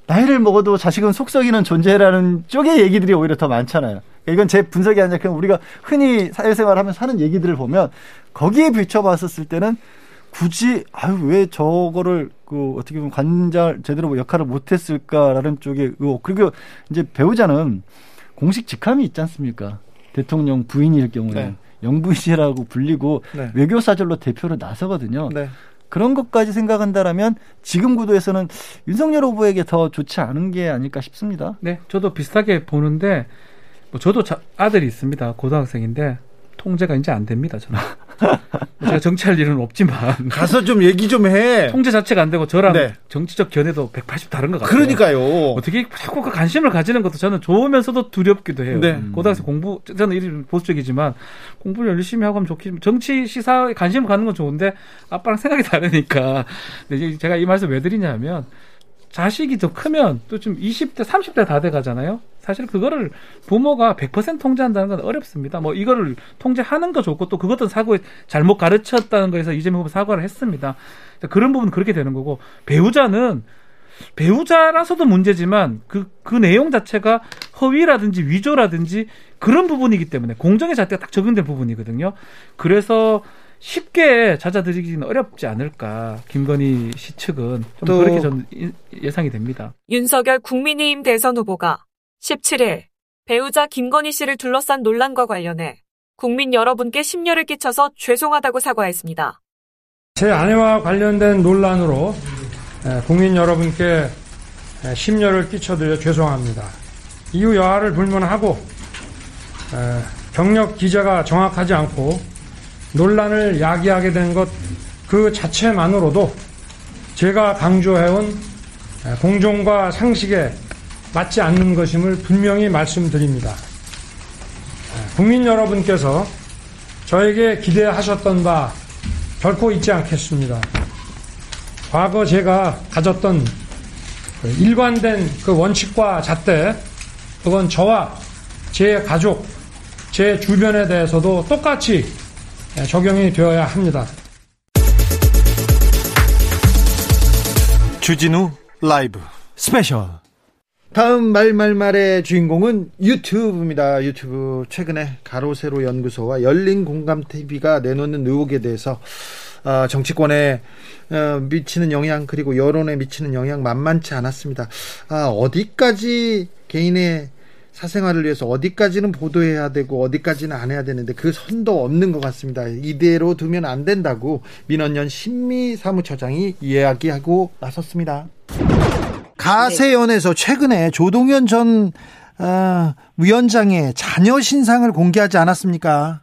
나이를 먹어도 자식은 속썩이는 존재라는 쪽의 얘기들이 오히려 더 많잖아요. 이건 제 분석이 아니라 그냥 우리가 흔히 사회생활 하면서 하는 얘기들을 보면 거기에 비춰봤었을 때는 굳이 아유 왜 저거를 그 어떻게 보면 관자 제대로 뭐 역할을 못했을까라는 쪽의 의혹 그리고 이제 배우자는 공식 직함이 있지 않습니까 대통령 부인일 경우에 네. 영부인이라고 불리고 네. 외교사절로 대표로 나서거든요. 네. 그런 것까지 생각한다라면 지금 구도에서는 윤석열 후보에게 더 좋지 않은 게 아닐까 싶습니다. 네, 저도 비슷하게 보는데 뭐 저도 자- 아들이 있습니다. 고등학생인데 통제가 이제 안 됩니다. 저는 <laughs> 뭐 제가 정치할 일은 없지만 <laughs> 가서 좀 얘기 좀 해. 통제 자체가 안 되고 저랑 네. 정치적 견해도 180 다른 것 같아요. 그러니까요. 어떻게 자꾸 그 관심을 가지는 것도 저는 좋으면서도 두렵기도 해요. 네. 고등학생 공부 저는 이 보수적이지만 공부를 열심히 하고 하면 좋겠지만 정치 시사에 관심을 갖는 건 좋은데 아빠랑 생각이 다르니까 근데 이제 제가 이 말씀 왜 드리냐면 자식이 더 크면 또 좀 20대, 30대 다 돼 가잖아요. 사실 그거를 부모가 100% 통제한다는 건 어렵습니다. 뭐 이거를 통제하는 거 좋고 또 그것도 사고에 잘못 가르쳤다는 거에서 이재명 후보 사과를 했습니다. 그런 부분 은 그렇게 되는 거고 배우자는 배우자라서도 문제지만 그, 그 내용 자체가 허위라든지 위조라든지 그런 부분이기 때문에 공정의 잣대가 딱 적용된 부분이거든요. 그래서 쉽게 찾아들이기는 어렵지 않을까. 김건희 씨 측은 좀 또- 그렇게 저는 이- 예상이 됩니다. 윤석열 국민의힘 대선 후보가 17일 배우자 김건희 씨를 둘러싼 논란과 관련해 국민 여러분께 심려를 끼쳐서 죄송하다고 사과했습니다. 제 아내와 관련된 논란으로 에, 국민 여러분께 에, 심려를 끼쳐드려 죄송합니다. 이후 여하를 불문하고 에, 경력 기자가 정확하지 않고 논란을 야기하게 된 것 그 자체만으로도 제가 강조해온 에, 공정과 상식에 맞지 않는 것임을 분명히 말씀드립니다. 에, 국민 여러분께서 저에게 기대하셨던 바 결코 잊지 않겠습니다. 과거 제가 가졌던 그 일관된 그 원칙과 잣대, 그건 저와 제 가족, 제 주변에 대해서도 똑같이 적용이 되어야 합니다. 주진우 라이브 스페셜. 다음 말말말의 주인공은 유튜브입니다. 유튜브 최근에 가로세로 연구소와 열린 공감 TV가 내놓는 의혹에 대해서 어, 정치권에 어, 미치는 영향 그리고 여론에 미치는 영향 만만치 않았습니다. 아, 어디까지 개인의 사생활을 위해서 어디까지는 보도해야 되고 어디까지는 안 해야 되는데 그 선도 없는 것 같습니다. 이대로 두면 안 된다고 민원연 신미 사무처장이 이야기하고 나섰습니다. 가세연에서 최근에 조동현 전 어, 위원장의 자녀 신상을 공개하지 않았습니까?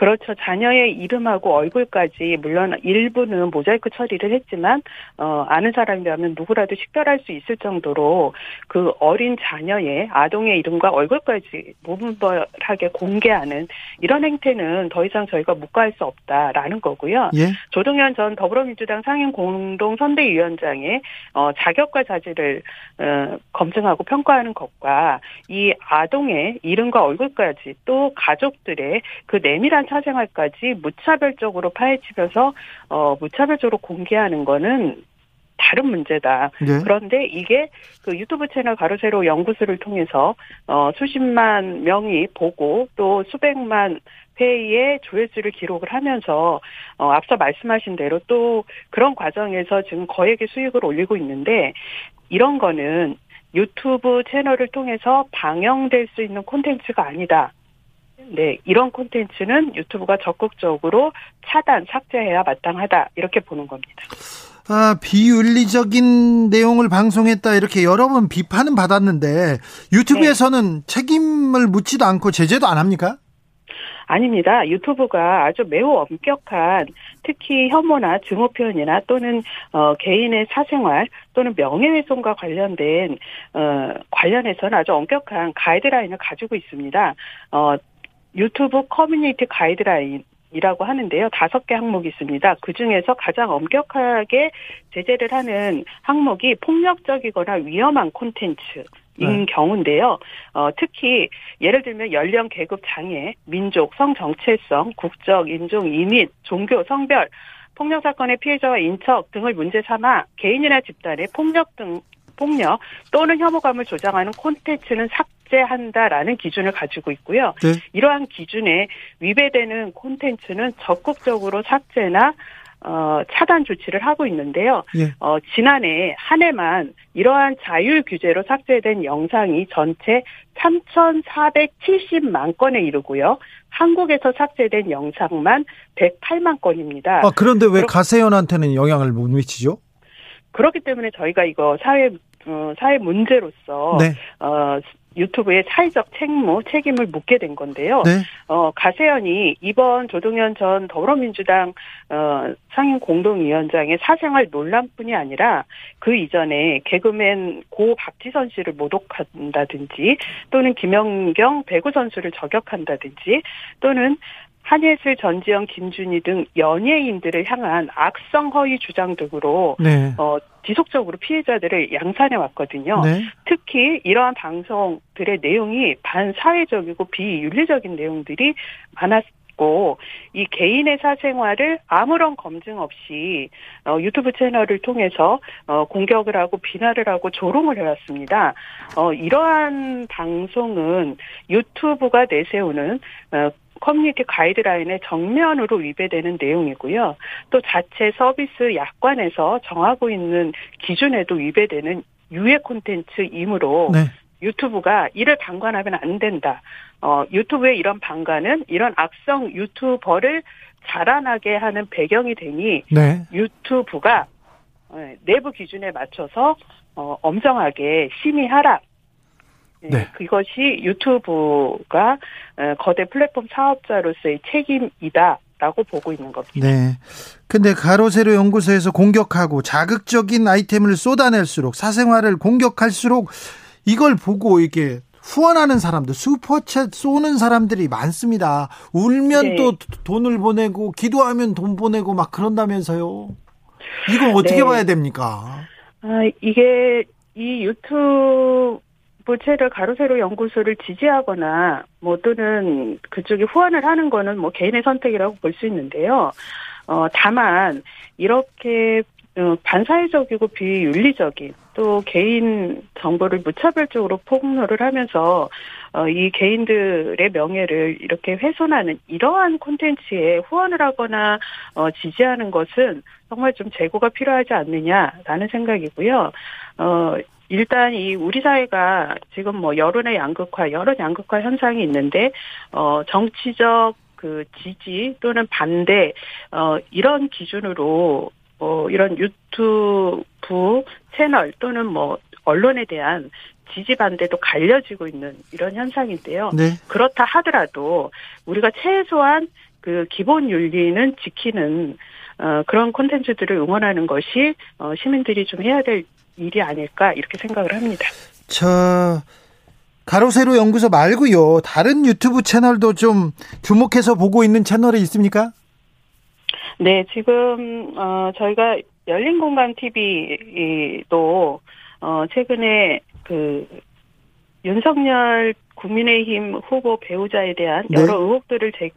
그렇죠. 자녀의 이름하고 얼굴까지 물론 일부는 모자이크 처리를 했지만 어 아는 사람이라면 누구라도 식별할 수 있을 정도로 그 어린 자녀의 아동의 이름과 얼굴까지 무분별하게 공개하는 이런 행태는 더 이상 저희가 묵과할 수 없다라는 거고요. 예. 조동현 전 더불어민주당 상임 공동 선대위원장의 어, 자격과 자질을 어, 검증하고 평가하는 것과 이 아동의 이름과 얼굴까지 또 가족들의 그 내밀한 사생활까지 무차별적으로 파헤치면서 어, 무차별적으로 공개하는 거는 다른 문제다. 네. 그런데 이게 그 유튜브 채널 가로세로 연구소를 통해서 어 수십만 명이 보고 또 수백만 회의 조회수를 기록을 하면서 어 앞서 말씀하신 대로 또 그런 과정에서 지금 거액의 수익을 올리고 있는데 이런 거는 유튜브 채널을 통해서 방영될 수 있는 콘텐츠가 아니다. 네, 이런 콘텐츠는 유튜브가 적극적으로 차단, 삭제해야 마땅하다. 이렇게 보는 겁니다. 아, 비윤리적인 내용을 방송했다 이렇게 여러 번 비판은 받았는데 유튜브에서는 책임을 묻지도 않고 제재도 안 합니까? 아닙니다. 유튜브가 아주 매우 엄격한 특히 혐오나 증오 표현이나 또는 어, 개인의 사생활 또는 명예훼손과 관련된 어, 관련해서는 아주 엄격한 가이드라인을 가지고 있습니다. 어, 유튜브 커뮤니티 가이드라인 이라고 하는데요. 다섯 개 항목이 있습니다. 그 중에서 가장 엄격하게 제재를 하는 항목이 폭력적이거나 위험한 콘텐츠. 인 네. 경우인데요. 어, 특히 예를 들면 연령, 계급, 장애, 민족, 성 정체성, 국적, 인종, 이민, 종교, 성별, 폭력 사건의 피해자와 인척 등을 문제 삼아 개인이나 집단의 폭력 등 폭력 또는 혐오감을 조장하는 콘텐츠는 삭제한다라는 기준을 가지고 있고요. 네. 이러한 기준에 위배되는 콘텐츠는 적극적으로 삭제나 어, 차단 조치를 하고 있는데요. 예. 어, 지난해 한 해만 이러한 자율 규제로 삭제된 영상이 전체 3,470만 건에 이르고요. 한국에서 삭제된 영상만 108만 건입니다. 아, 그런데 왜 그렇- 가세연한테는 영향을 못 미치죠? 그렇기 때문에 저희가 이거 사회 어, 사회 문제로서 네. 어, 유튜브의 사회적 책무 책임을 묻게 된 건데요. 네. 어, 가세연이 이번 조동현 전 더불어민주당 어, 상임 공동위원장의 사생활 논란뿐이 아니라 그 이전에 개그맨 고 박지선 씨를 모독한다든지 또는 김연경 배구 선수를 저격한다든지 또는 한예슬, 전지현, 김준희 등 연예인들을 향한 악성 허위 주장 등으로 네. 어, 지속적으로 피해자들을 양산해 왔거든요. 네. 특히 이러한 방송들의 내용이 반사회적이고 비윤리적인 내용들이 많았고 이 개인의 사생활을 아무런 검증 없이 어, 유튜브 채널을 통해서 어, 공격을 하고 비난을 하고 조롱을 해왔습니다. 어, 이러한 방송은 유튜브가 내세우는 어, 커뮤니티 가이드라인에 정면으로 위배되는 내용이고요. 또 자체 서비스 약관에서 정하고 있는 기준에도 위배되는 유해 콘텐츠이므로 네. 유튜브가 이를 방관하면 안 된다. 어, 유튜브의 이런 방관은 이런 악성 유튜버를 자라나게 하는 배경이 되니 네. 유튜브가 어, 내부 기준에 맞춰서 어, 엄정하게 심의하라. 예, 네. 그것이 유튜브가 어, 거대 플랫폼 사업자로서의 책임이다라고 보고 있는 겁니다. 네. 근데 가로세로 연구소에서 공격하고 자극적인 아이템을 쏟아낼수록 사생활을 공격할수록 이걸 보고 이게 후원하는 사람들, 슈퍼챗 쏘는 사람들이 많습니다. 울면 네. 또 돈을 보내고 기도하면 돈 보내고 막 그런다면서요. 이건 어떻게 네. 봐야 됩니까? 아, 이게 이 유튜브 채널 가로세로 연구소를 지지하거나 뭐 또는 그쪽에 후원을 하는 거는 뭐 개인의 선택이라고 볼 수 있는데요. 어, 다만 이렇게 어, 반사회적이고 비윤리적인 또 개인 정보를 무차별적으로 폭로를 하면서 어, 이 개인들의 명예를 이렇게 훼손하는 이러한 콘텐츠에 후원을 하거나 어, 지지하는 것은 정말 좀 재고가 필요하지 않느냐라는 생각이고요. 어, 일단 이 우리 사회가 지금 뭐 여론의 양극화, 여론 양극화 현상이 있는데 어 정치적 그 지지 또는 반대 어 이런 기준으로 어 이런 유튜브 채널 또는 뭐 언론에 대한 지지 반대도 갈려지고 있는 이런 현상인데요. 네. 그렇다 하더라도 우리가 최소한 그 기본 윤리는 지키는 어, 그런 콘텐츠들을 응원하는 것이 어, 시민들이 좀 해야 될 일이 아닐까 이렇게 생각을 합니다. 저 가로세로 연구소 말고요. 다른 유튜브 채널도 좀 주목해서 보고 있는 채널이 있습니까? 네, 지금 어, 저희가 열린 공간 TV도 어, 최근에 그 윤석열 국민의힘 후보 배우자에 대한 네. 여러 의혹들을 제,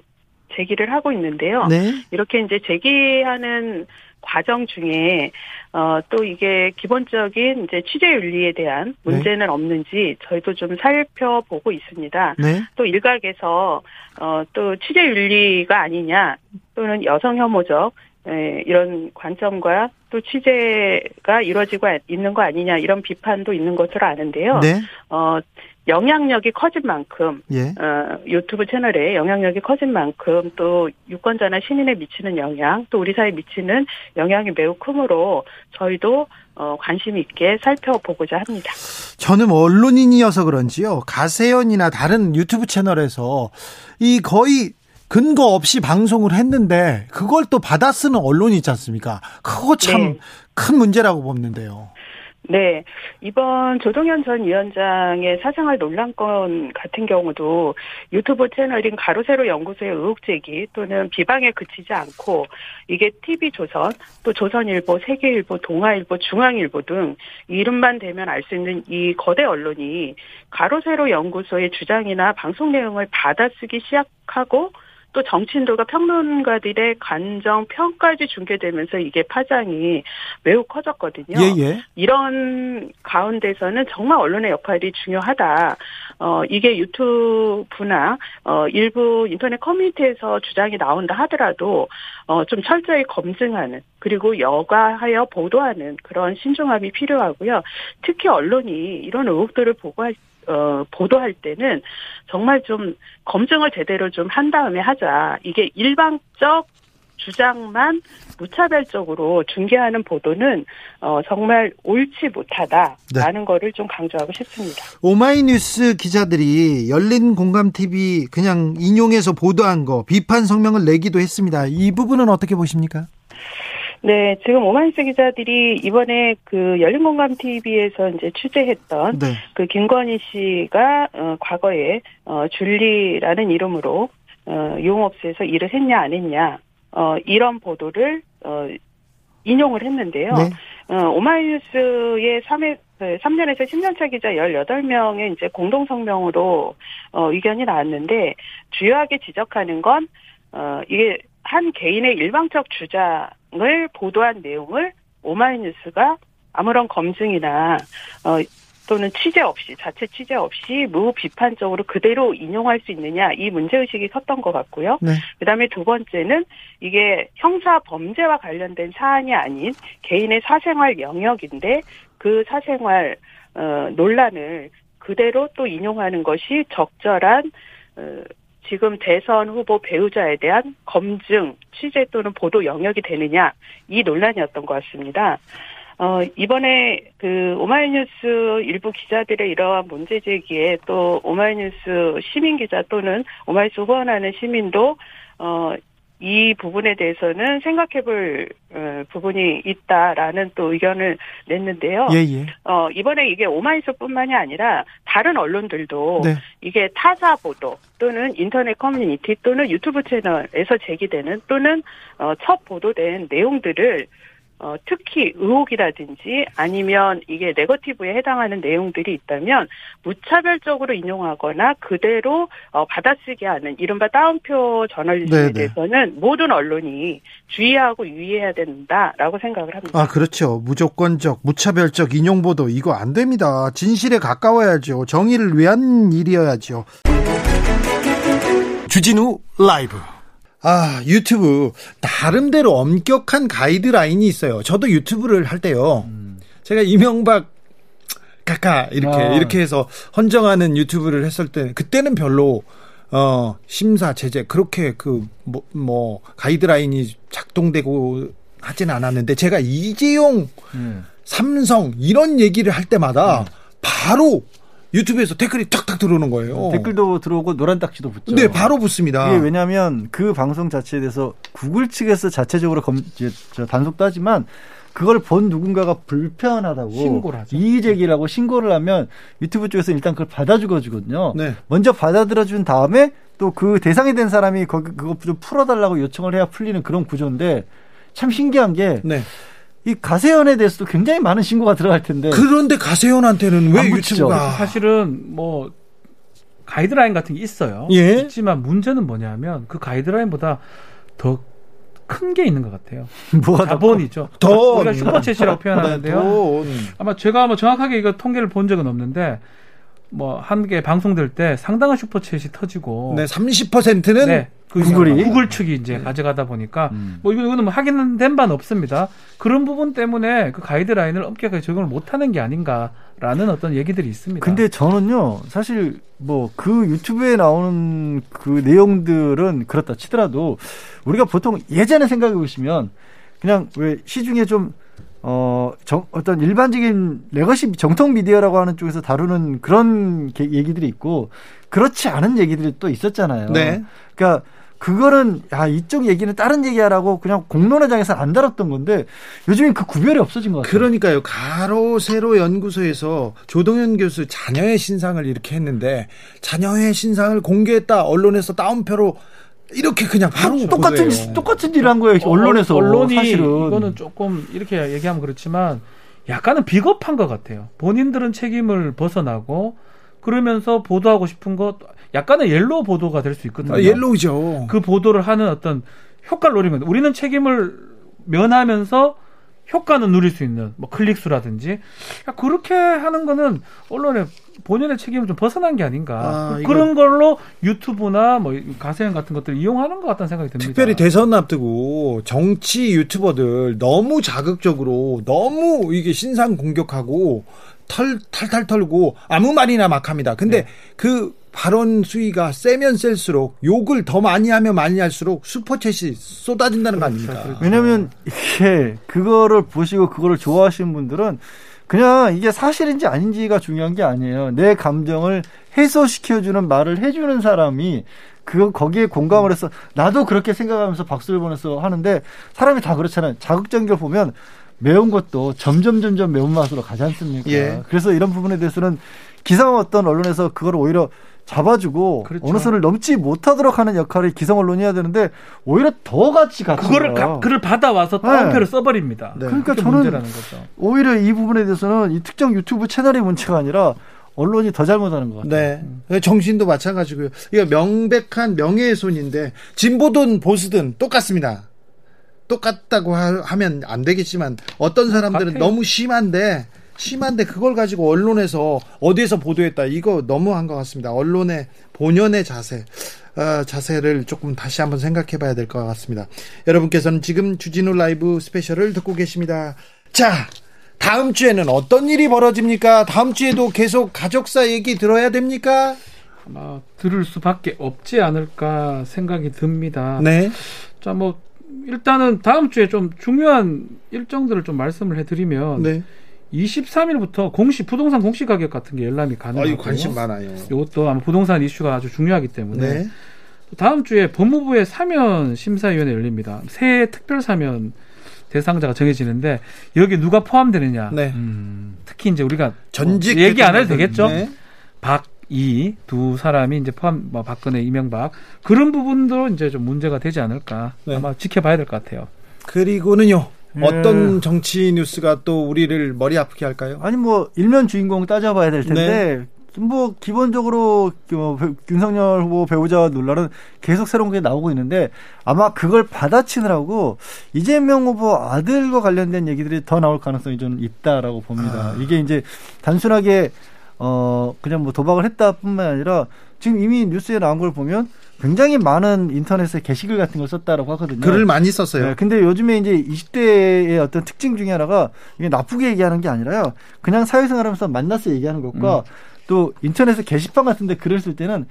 제기를 하고 있는데요. 네. 이렇게 이제 제기하는 과정 중에 어 또 이게 기본적인 이제 취재 윤리에 대한 문제는 없는지 저희도 좀 살펴보고 있습니다. 네. 또 일각에서 어또 취재 윤리가 아니냐 또는 여성 혐오적 에, 이런 관점과 또 취재가 이루어지고 있는 거 아니냐 이런 비판도 있는 것으로 아는데요. 네. 어 영향력이 커진 만큼 예. 어, 유튜브 채널에 영향력이 커진 만큼 또 유권자나 시민에 미치는 영향, 또 우리 사회에 미치는 영향이 매우 크므로 저희도 어, 관심 있게 살펴보고자 합니다. 저는 언론인이어서 그런지요. 가세연이나 다른 유튜브 채널에서 이 거의 근거 없이 방송을 했는데 그걸 또 받아 쓰는 언론이 있지 않습니까? 그거 참큰 네. 문제라고 보는데요. 네. 이번 조동현 전 위원장의 사생활 논란건 같은 경우도 유튜브 채널인 가로세로 연구소의 의혹 제기 또는 비방에 그치지 않고 이게 TV조선, 또 조선일보, 세계일보, 동아일보, 중앙일보 등 이름만 대면 알 수 있는 이 거대 언론이 가로세로 연구소의 주장이나 방송 내용을 받아쓰기 시작하고 또 정치인들과 평론가들의 관정 평까지 중계되면서 이게 파장이 매우 커졌거든요. 예, 예. 이런 가운데서는 정말 언론의 역할이 중요하다. 어, 이게 유튜브나, 어, 일부 인터넷 커뮤니티에서 주장이 나온다 하더라도, 어, 좀 철저히 검증하는, 그리고 여과하여 보도하는 그런 신중함이 필요하고요. 특히 언론이 이런 의혹들을 보고할 어, 보도할 때는 정말 좀 검증을 제대로 좀 한 다음에 하자. 이게 일방적 주장만 무차별적으로 중계하는 보도는 어, 정말 옳지 못하다라는 네. 거를 좀 강조하고 싶습니다. 오마이뉴스 기자들이 열린 공감 TV 그냥 인용해서 보도한 거 비판 성명을 내기도 했습니다. 이 부분은 어떻게 보십니까? 네, 지금 오마이뉴스 기자들이 이번에 그 열린공감 TV에서 이제 취재했던 네. 그 김건희 씨가 어, 과거에 어, 줄리라는 이름으로 어, 용업소에서 일을 했냐 안 했냐 어, 이런 보도를 어, 인용을 했는데요. 네. 어, 오마이뉴스의 3회, 3년에서 10년차 기자 18명의 이제 공동성명으로, 어, 의견이 나왔는데, 주요하게 지적하는 건, 어, 이게 한 개인의 일방적 주장 을 보도한 내용을 오마이뉴스가 아무런 검증이나, 어, 또는 취재 없이, 자체 취재 없이 무비판적으로 그대로 인용할 수 있느냐, 이 문제 의식이 컸던 것 같고요. 네. 그 다음에 두 번째는 이게 형사 범죄와 관련된 사안이 아닌 개인의 사생활 영역인데 그 사생활, 어, 논란을 그대로 또 인용하는 것이 적절한, 어, 지금 대선 후보 배우자에 대한 검증, 취재 또는 보도 영역이 되느냐, 이 논란이었던 것 같습니다. 어, 이번에 그 오마이뉴스 일부 기자들의 이러한 문제 제기에 또 오마이뉴스 시민 기자 또는 오마이뉴스 후원하는 시민도 어, 이 부분에 대해서는 생각해볼 어, 부분이 있다라는 또 의견을 냈는데요. 예, 예. 어, 이번에 이게 오마이뉴스뿐만이 아니라 다른 언론들도 네. 이게 타사 보도 또는 인터넷 커뮤니티 또는 유튜브 채널에서 제기되는 또는 어, 첫 보도된 내용들을 어, 특히 의혹이라든지 아니면 이게 네거티브에 해당하는 내용들이 있다면 무차별적으로 인용하거나 그대로 어, 받아쓰기 하는 이른바 따옴표 저널리즘에 네네. 대해서는 모든 언론이 주의하고 유의해야 된다라고 생각을 합니다. 아, 그렇죠. 무조건적, 무차별적 인용 보도 이거 안 됩니다. 진실에 가까워야죠. 정의를 위한 일이어야죠. 주진우 라이브. 아, 유튜브 나름대로 엄격한 가이드라인이 있어요. 저도 유튜브를 할 때요. 제가 이명박 카카 이렇게 아. 이렇게 해서 헌정하는 유튜브를 했을 때 그때는 별로 어 심사 제재 그렇게 그 뭐뭐 가이드라인이 작동되고 하진 않았는데 제가 이재용 음. 삼성 이런 얘기를 할 때마다 바로 유튜브에서 댓글이 탁탁 들어오는 거예요. 댓글도 들어오고 노란 딱지도 붙죠. 네, 바로 붙습니다. 이게 왜냐하면 그 방송 자체에 대해서 구글 측에서 자체적으로 검, 이제 저 단속도 하지만 그걸 본 누군가가 불편하다고 신고를 하죠. 이의 제기를 하고 신고를 하면 유튜브 쪽에서 일단 그걸 받아주거 주거든요. 네. 먼저 받아들여 준 다음에 또 그 대상이 된 사람이 거기 그거 좀 풀어달라고 요청을 해야 풀리는 그런 구조인데 참 신기한 게 이 네. 가세연에 대해서도 굉장히 많은 신고가 들어갈 텐데 그런데 가세현한테는 왜안 붙이죠. 유튜브가 사실은 뭐 가이드라인 같은 게 있어요. 예. 있지만 문제는 뭐냐면 그 가이드라인보다 더 큰 게 있는 것 같아요. <laughs> 뭐가 더 자본이죠. 돈. 우리가 슈퍼챗이라고 표현하는데요. 네, 돈. 아마 제가 뭐 정확하게 이거 통계를 본 적은 없는데 뭐 한 개 방송될 때 상당한 슈퍼챗이 터지고 네, 30%는 네, 그 구글이? 구글 측이 이제 가져가다 보니까 음. 뭐 이거 이거는 뭐 확인된 바는 없습니다. 그런 부분 때문에 그 가이드라인을 엄격하게 적용을 못 하는 게 아닌가라는 어떤 얘기들이 있습니다. 근데 저는요, 사실 뭐 그 유튜브에 나오는 그 내용들은 그렇다 치더라도 우리가 보통 예전에 생각해 보시면 그냥 왜 시중에 좀 어, 정, 어떤 일반적인 legacy 정통 미디어라고 하는 쪽에서 다루는 그런 게- 얘기들이 있고 그렇지 않은 얘기들이 또 있었잖아요. 네. 그러니까 그거는 야 이쪽 얘기는 다른 얘기하라고 그냥 공론화 장에서 안 다뤘던 건데 요즘엔 그 구별이 없어진 것 같아요. 그러니까요. 가로 세로 연구소에서 조동연 교수 자녀의 신상을 이렇게 했는데 자녀의 신상을 공개했다. 언론에서 따옴표로 이렇게 그냥 바로 똑같은 보도해요. 똑같은 일을 한 거예요. 언론에서 어, 언론이 사실은 이거는 조금 이렇게 얘기하면 그렇지만 약간은 비겁한 것 같아요. 본인들은 책임을 벗어나고 그러면서 보도하고 싶은 것 약간의 yellow 보도가 될 수 있거든요. 아, yellow죠. 그 보도를 하는 어떤 효과를 노리는 거예요. 우리는 책임을 면하면서 효과는 누릴 수 있는 뭐 클릭 수라든지 그렇게 하는 거는 언론의 본연의 책임을 좀 벗어난 게 아닌가 아, 그런 걸로 유튜브나 뭐 가세연 같은 것들을 이용하는 것 같다는 생각이 듭니다. 특별히 대선 앞두고 정치 유튜버들 너무 자극적으로 너무 이게 신상 공격하고 털 탈탈 털고 아무 말이나 막 합니다. 근데 그 발언 수위가 세면 셀수록 욕을 더 많이 하면 많이 할수록 슈퍼챗이 쏟아진다는 거 아닙니까? <laughs> 왜냐면 이게 그거를 보시고 그거를 좋아하시는 분들은 그냥 이게 사실인지 아닌지가 중요한 게 아니에요. 내 감정을 해소시켜주는 말을 해주는 사람이 그 거기에 공감을 해서 나도 그렇게 생각하면서 박수를 보내서 하는데 사람이 다 그렇잖아요. 자극적인 걸 보면 매운 것도 점점 점점 매운맛으로 가지 않습니까? 예. 그래서 이런 부분에 대해서는 기성 어떤 언론에서 그걸 오히려 잡아주고 그렇죠. 어느 선을 넘지 못하도록 하는 역할을 기성 언론이 해야 되는데 오히려 더 같이 같은 그거를. 가- 그를 받아와서 네. 따옴표를 써버립니다. 네. 그러니까 저는 문제라는 거죠. 오히려 이 부분에 대해서는 이 특정 유튜브 채널의 문제가 아니라 언론이 더 잘못하는 것 같아요. 네. 정신도 마찬가지고요. 이거 명백한 명예훼손인데 진보든 보수든 똑같습니다. 똑같다고 하, 면안 되겠지만 어떤 사람들은 같아요. 너무 심한데 심한데 그걸 가지고 언론에서 어디에서 보도했다 이거 너무한 것 같습니다. 언론의 본연의 자세 어, 자세를 조금 다시 한번 생각해 봐야 될 것 같습니다. 여러분께서는 지금 주진우 라이브 스페셜을 듣고 계십니다. 자, 다음 주에는 어떤 일이 벌어집니까? 다음 주에도 계속 가족사 얘기 들어야 됩니까? 아마 들을 수밖에 없지 않을까 생각이 듭니다. 네. 자, 뭐 일단은 다음 주에 좀 중요한 일정들을 좀 말씀을 해드리면 네. 23일부터 공시 부동산 공시 가격 같은 게 열람이 아, 가능하고 이 관심 많아요. 이것도 아마 부동산 이슈가 아주 중요하기 때문에 네. 다음 주에 법무부의 사면 심사위원회 열립니다. 새 특별 사면 대상자가 정해지는데 여기 누가 포함되느냐? 네. 특히 이제 우리가 전직 뭐 얘기 안 해도. 되겠죠? 네. 박이 두 사람이 이제 포함 뭐 박근혜 이명박 그런 부분도 이제 좀 문제가 되지 않을까 네. 아마 지켜봐야 될 것 같아요. 그리고는요. 예. 어떤 정치 뉴스가 또 우리를 머리 아프게 할까요? 아니 뭐 일면 주인공 따져봐야 될 텐데 뭐 기본적으로 그 배- 윤석열 후보 배우자 논란은 계속 새로운 게 나오고 있는데 아마 그걸 받아치느라고 이재명 후보 아들과 관련된 얘기들이 더 나올 가능성이 좀 있다라고 봅니다. 아. 이게 이제 단순하게 어 그냥 뭐 도박을 했다뿐만 아니라 지금 이미 뉴스에 나온 걸 보면 굉장히 많은 인터넷에 게시글 같은 걸 썼다라고 하거든요. 글을 많이 썼어요. 네, 근데 요즘에 이제 20대의 어떤 특징 중에 하나가 이게 나쁘게 얘기하는 게 아니라요. 그냥 사회생활하면서 만나서 얘기하는 것과 음. 또 인터넷에 게시판 같은데 글을 쓸 때는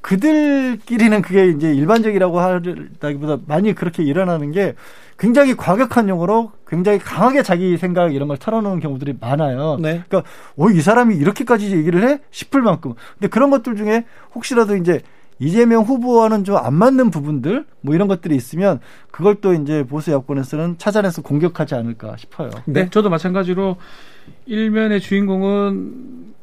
그들끼리는 그게 이제 일반적이라고 하다기보다 많이 그렇게 일어나는 게 굉장히 과격한 용어로 굉장히 강하게 자기 생각 이런 걸 털어놓는 경우들이 많아요. 네. 그러니까 어, 이 사람이 이렇게까지 얘기를 해 싶을 만큼. 근데 그런 것들 중에 혹시라도 이제 이재명 후보와는 좀 안 맞는 부분들 뭐 이런 것들이 있으면 그걸 또 이제 보수 야권에서는 찾아내서 공격하지 않을까 싶어요. 네, 저도 마찬가지로 일면의 주인공은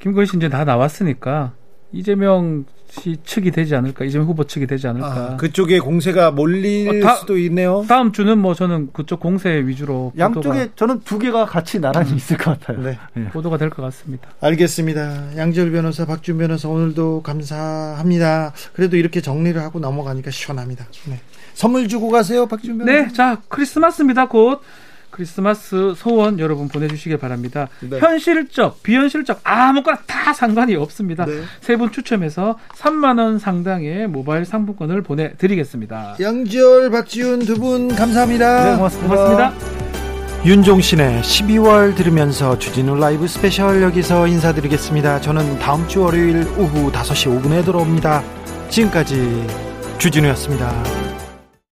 김건희 씨 이제 다 나왔으니까 이재명 씨 측이 되지 않을까, 이재명 후보 측이 되지 않을까. 아, 그쪽에 공세가 몰릴 어, 다- 수도 있네요. 다음 주는 뭐 저는 그쪽 공세 위주로 양쪽에 저는 두 개가 같이 나란히 있을 것 같아요. 네. 보도가, 보도가 될 것 같습니다. 알겠습니다. 양지열 변호사, 박준 변호사 오늘도 감사합니다. 그래도 이렇게 정리를 하고 넘어가니까 시원합니다. 네. 선물 주고 가세요, 박지훈 변호사. 네, 자 크리스마스입니다. 곧 크리스마스 소원 여러분 보내주시길 바랍니다. 네. 현실적, 비현실적 아무거나 다 상관이 없습니다. 네. 세분 추첨해서 3만 원 상당의 모바일 상품권을 보내드리겠습니다. 양지열, 박지훈 두 분 감사합니다. 네, 고맙습니다. 고맙습니다. 윤종신의 12월 들으면서 주진우 라이브 스페셜 여기서 인사드리겠습니다. 저는 다음 주 월요일 오후 5시 5분에 돌아옵니다. 지금까지 주진우였습니다.